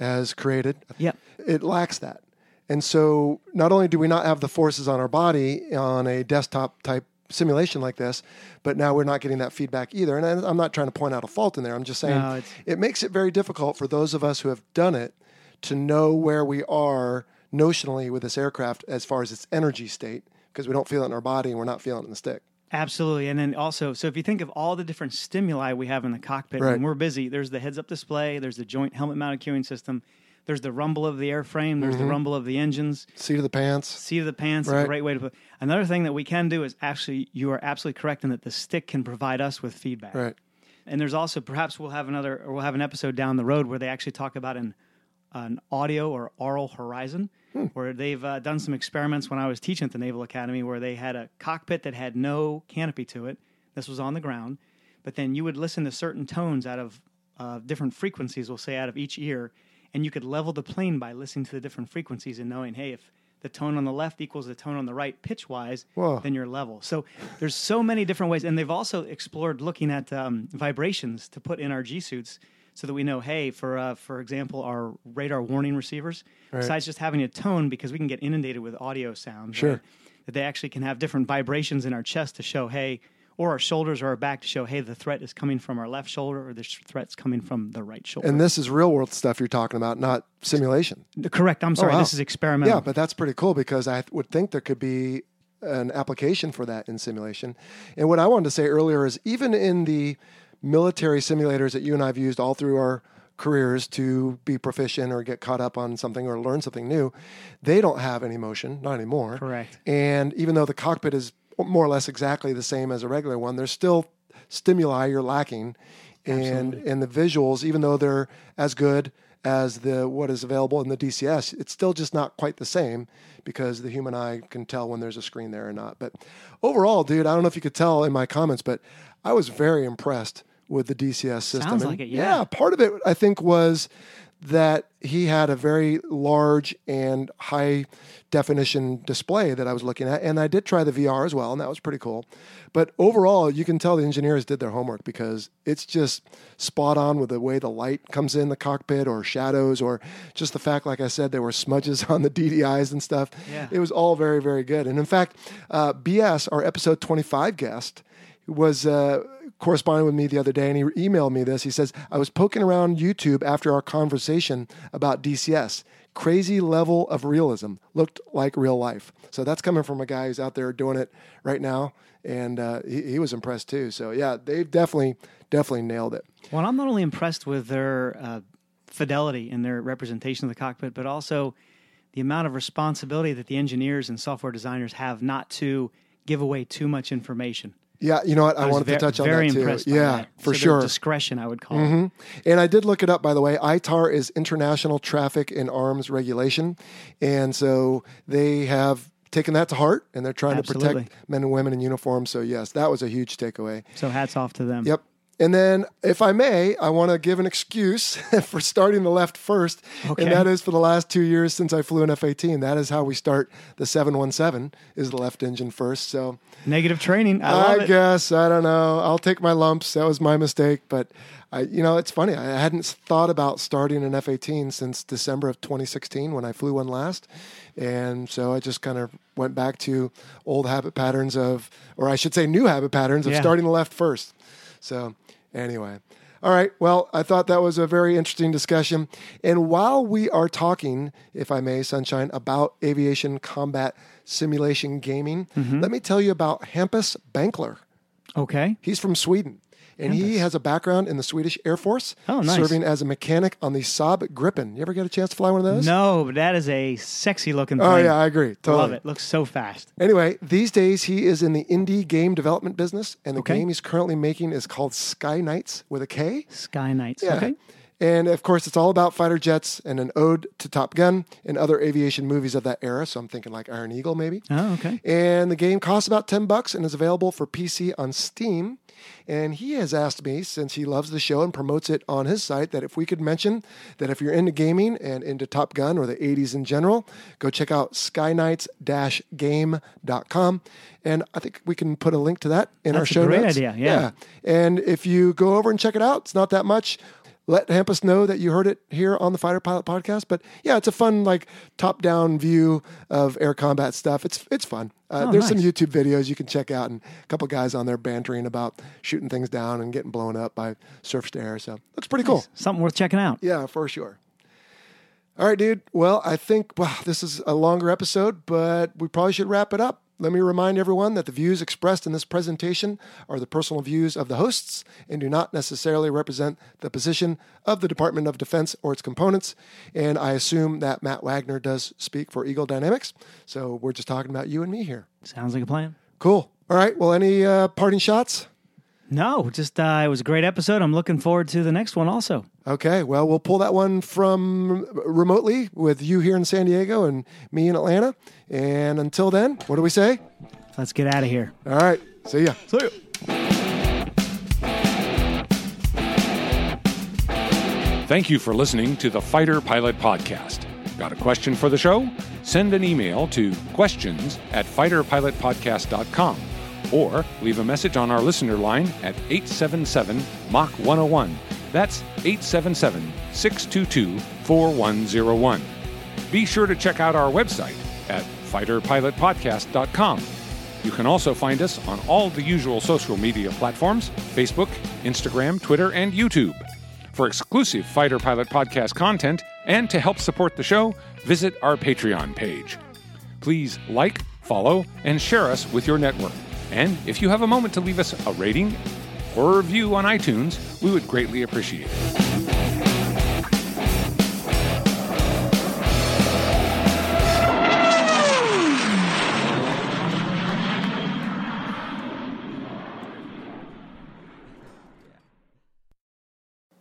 Speaker 1: has created,
Speaker 4: Yep.
Speaker 1: it lacks that. And so, not only do we not have the forces on our body on a desktop type simulation like this, but now we're not getting that feedback either. And I'm not trying to point out a fault in there. I'm just saying
Speaker 4: No,
Speaker 1: it makes it very difficult for those of us who have done it to know where we are notionally with this aircraft as far as its energy state because we don't feel it in our body and we're not feeling it in the stick.
Speaker 4: Absolutely. And then also, so if you think of all the different stimuli we have in the cockpit
Speaker 1: Right.
Speaker 4: when we're busy, there's the heads up display, there's the joint helmet mounted cueing system, there's the rumble of the airframe, there's
Speaker 1: Mm-hmm.
Speaker 4: the rumble of the engines,
Speaker 1: Seat of the pants.
Speaker 4: seat of the pants,
Speaker 1: Right.
Speaker 4: a great way to put. Another thing that we can do is actually, you are absolutely correct in that the stick can provide us with feedback.
Speaker 1: Right.
Speaker 4: And there's also perhaps we'll have another or we'll have an episode down the road where they actually talk about an an audio or oral horizon,
Speaker 1: Hmm.
Speaker 4: where they've uh, done some experiments when I was teaching at the Naval Academy, where they had a cockpit that had no canopy to it. This was on the ground, but then you would listen to certain tones out of uh, different frequencies. We'll say out of each ear, and you could level the plane by listening to the different frequencies and knowing, hey, if the tone on the left equals the tone on the right pitch wise, then you're level. So there's so many different ways, and they've also explored looking at um, vibrations to put in our G suits, so that we know, hey, for uh, for example, our radar warning receivers, besides just having a tone, because we can get inundated with audio sounds,
Speaker 1: Sure.
Speaker 4: right, that they actually can have different vibrations in our chest to show, hey, or our shoulders or our back to show, hey, the threat is coming from our left shoulder, or the sh- threat's coming from the right shoulder.
Speaker 1: And this is real world stuff you're talking about, not simulation.
Speaker 4: Correct. I'm sorry.
Speaker 1: wow.
Speaker 4: This is experimental.
Speaker 1: Yeah, but that's pretty cool because I would think there could be an application for that in simulation. And what I wanted to say earlier is even in the military simulators that you and I've used all through our careers to be proficient or get caught up on something or learn something new, they don't have any motion, not anymore.
Speaker 4: Correct.
Speaker 1: And even though the cockpit is more or less exactly the same as a regular one, there's still stimuli you're lacking. And and the visuals, even though they're as good as the what is available in the DCS, it's still just not quite the same because the human eye can tell when there's a screen there or not. But overall, dude, I don't know if you could tell in my comments, but I was very impressed with the DCS system.
Speaker 4: Sounds
Speaker 1: And
Speaker 4: like it, yeah.
Speaker 1: part of it I think was that he had a very large and high definition display that I was looking at. And I did try the VR as well, and that was pretty cool. But overall, you can tell the engineers did their homework because it's just spot on with the way the light comes in the cockpit or shadows or just the fact, like I said, there were smudges *laughs* on the DDIs and stuff.
Speaker 4: Yeah.
Speaker 1: It was all very, very good. And in fact, uh, BS, our episode 25 guest, was uh, corresponding with me the other day and he emailed me this. He says, I was poking around YouTube after our conversation about DCS. Crazy level of realism. Looked like real life. So that's coming from a guy who's out there doing it right now. And uh, he, he was impressed too. So yeah, they've definitely, definitely nailed it.
Speaker 4: Well, I'm not only impressed with their uh, fidelity in their representation of the cockpit, but also the amount of responsibility that the engineers and software designers have not to give away too much information.
Speaker 1: Yeah, you know what? I,
Speaker 4: was
Speaker 1: wanted
Speaker 4: ve-
Speaker 1: to touch on
Speaker 4: very
Speaker 1: that too.
Speaker 4: impressed by
Speaker 1: yeah,
Speaker 4: that.
Speaker 1: for
Speaker 4: So
Speaker 1: sure. Mm-hmm.
Speaker 4: Discretion, I would call it.
Speaker 1: And I did look it up, by the way. ITAR is International Traffic in Arms Regulation. And so they have taken that to heart and they're trying to protect men and women in uniform. So, yes, that was a huge takeaway.
Speaker 4: So hats off to them.
Speaker 1: Yep. And then, if I may, I want to give an excuse *laughs* for starting the left first.
Speaker 4: Okay.
Speaker 1: And that is for the last two years since I flew an F 18. That is how we start the 717 is the left engine first. So,
Speaker 4: Negative training. I it.
Speaker 1: guess I don't know. I'll take my lumps. That was my mistake, but I, you know, it's funny. I hadn't thought about starting an F-18 since December of 2016 when I flew one last, and so I just kind of went back to old habit patterns of, or I should say, new habit patterns of
Speaker 4: Yeah.
Speaker 1: starting the left first. So, anyway. All right. Well, I thought that was a very interesting discussion. And while we are talking, if I may, Sunshine, about aviation combat simulation gaming,
Speaker 4: Mm-hmm.
Speaker 1: let me tell you about Hampus Bankler.
Speaker 4: Okay.
Speaker 1: He's from Sweden. And he has a background in the Swedish Air Force,
Speaker 4: Oh, nice.
Speaker 1: serving as a mechanic on the Saab Gripen. You ever get a chance to fly one of those?
Speaker 4: No, but that is a sexy looking
Speaker 1: thing.
Speaker 4: Oh,
Speaker 1: yeah, I agree. Totally.
Speaker 4: Love it. Looks so fast.
Speaker 1: Anyway, these days he is in the indie game development business, and the
Speaker 4: Okay.
Speaker 1: game he's currently making is called Sky Knights with a K.
Speaker 4: Sky Knights.
Speaker 1: Yeah.
Speaker 4: Okay.
Speaker 1: And of course, it's all about fighter jets and an ode to Top Gun and other aviation movies of that era. So I'm thinking like Iron Eagle, maybe.
Speaker 4: Oh, okay.
Speaker 1: And the game costs about 10 bucks and is available for PC on Steam. And he has asked me, since he loves the show and promotes it on his site, that if we could mention that if you're into gaming and into Top Gun or the 80s in general, go check out skynights-game.com. And I think we can put a link to that in our
Speaker 4: That's a
Speaker 1: show
Speaker 4: great
Speaker 1: notes.
Speaker 4: idea, yeah.
Speaker 1: And if you go over and check it out, it's not that much. Let Hampus know that you heard it here on the Fighter Pilot podcast. But yeah, it's a fun, like top-down view of air combat stuff. It's it's fun. Uh,
Speaker 4: Oh,
Speaker 1: there's some. YouTube videos you can check out, and a couple guys on there bantering about shooting things down and getting blown up by surf to air. So looks pretty cool.
Speaker 4: Something worth checking out.
Speaker 1: Yeah, for sure. All right, dude. Well, I think wow, this is a longer episode, but we probably should wrap it up. Let me remind everyone that the views expressed in this presentation are the personal views of the hosts and do not necessarily represent the position of the Department of Defense or its components. And I assume that Matt Wagner does speak for Eagle Dynamics. So we're just talking about you and me here.
Speaker 4: Sounds like a plan.
Speaker 1: Cool. All right. Well, any uh, parting shots?
Speaker 4: No, just uh, it was a great episode. I'm looking forward to the next one also.
Speaker 1: Okay, well, we'll pull that one from remotely with you here in San Diego and me in Atlanta. And until then, what do we say?
Speaker 4: Let's get out of here.
Speaker 1: All right, see ya.
Speaker 4: See ya.
Speaker 3: Thank you for listening to the Fighter Pilot Podcast. Got a question for the show? Send an email to questions at fighterpilotpodcast.com or leave a message on our listener line at 877 Mach 101. That's 877 622 4101. Be sure to check out our website at fighterpilotpodcast.com. You can also find us on all the usual social media platforms Facebook, Instagram, Twitter, and YouTube. For exclusive Fighter Pilot Podcast content and to help support the show, visit our Patreon page. Please like, follow, and share us with your network. And if you have a moment to leave us a rating or a review on iTunes, we would greatly appreciate it.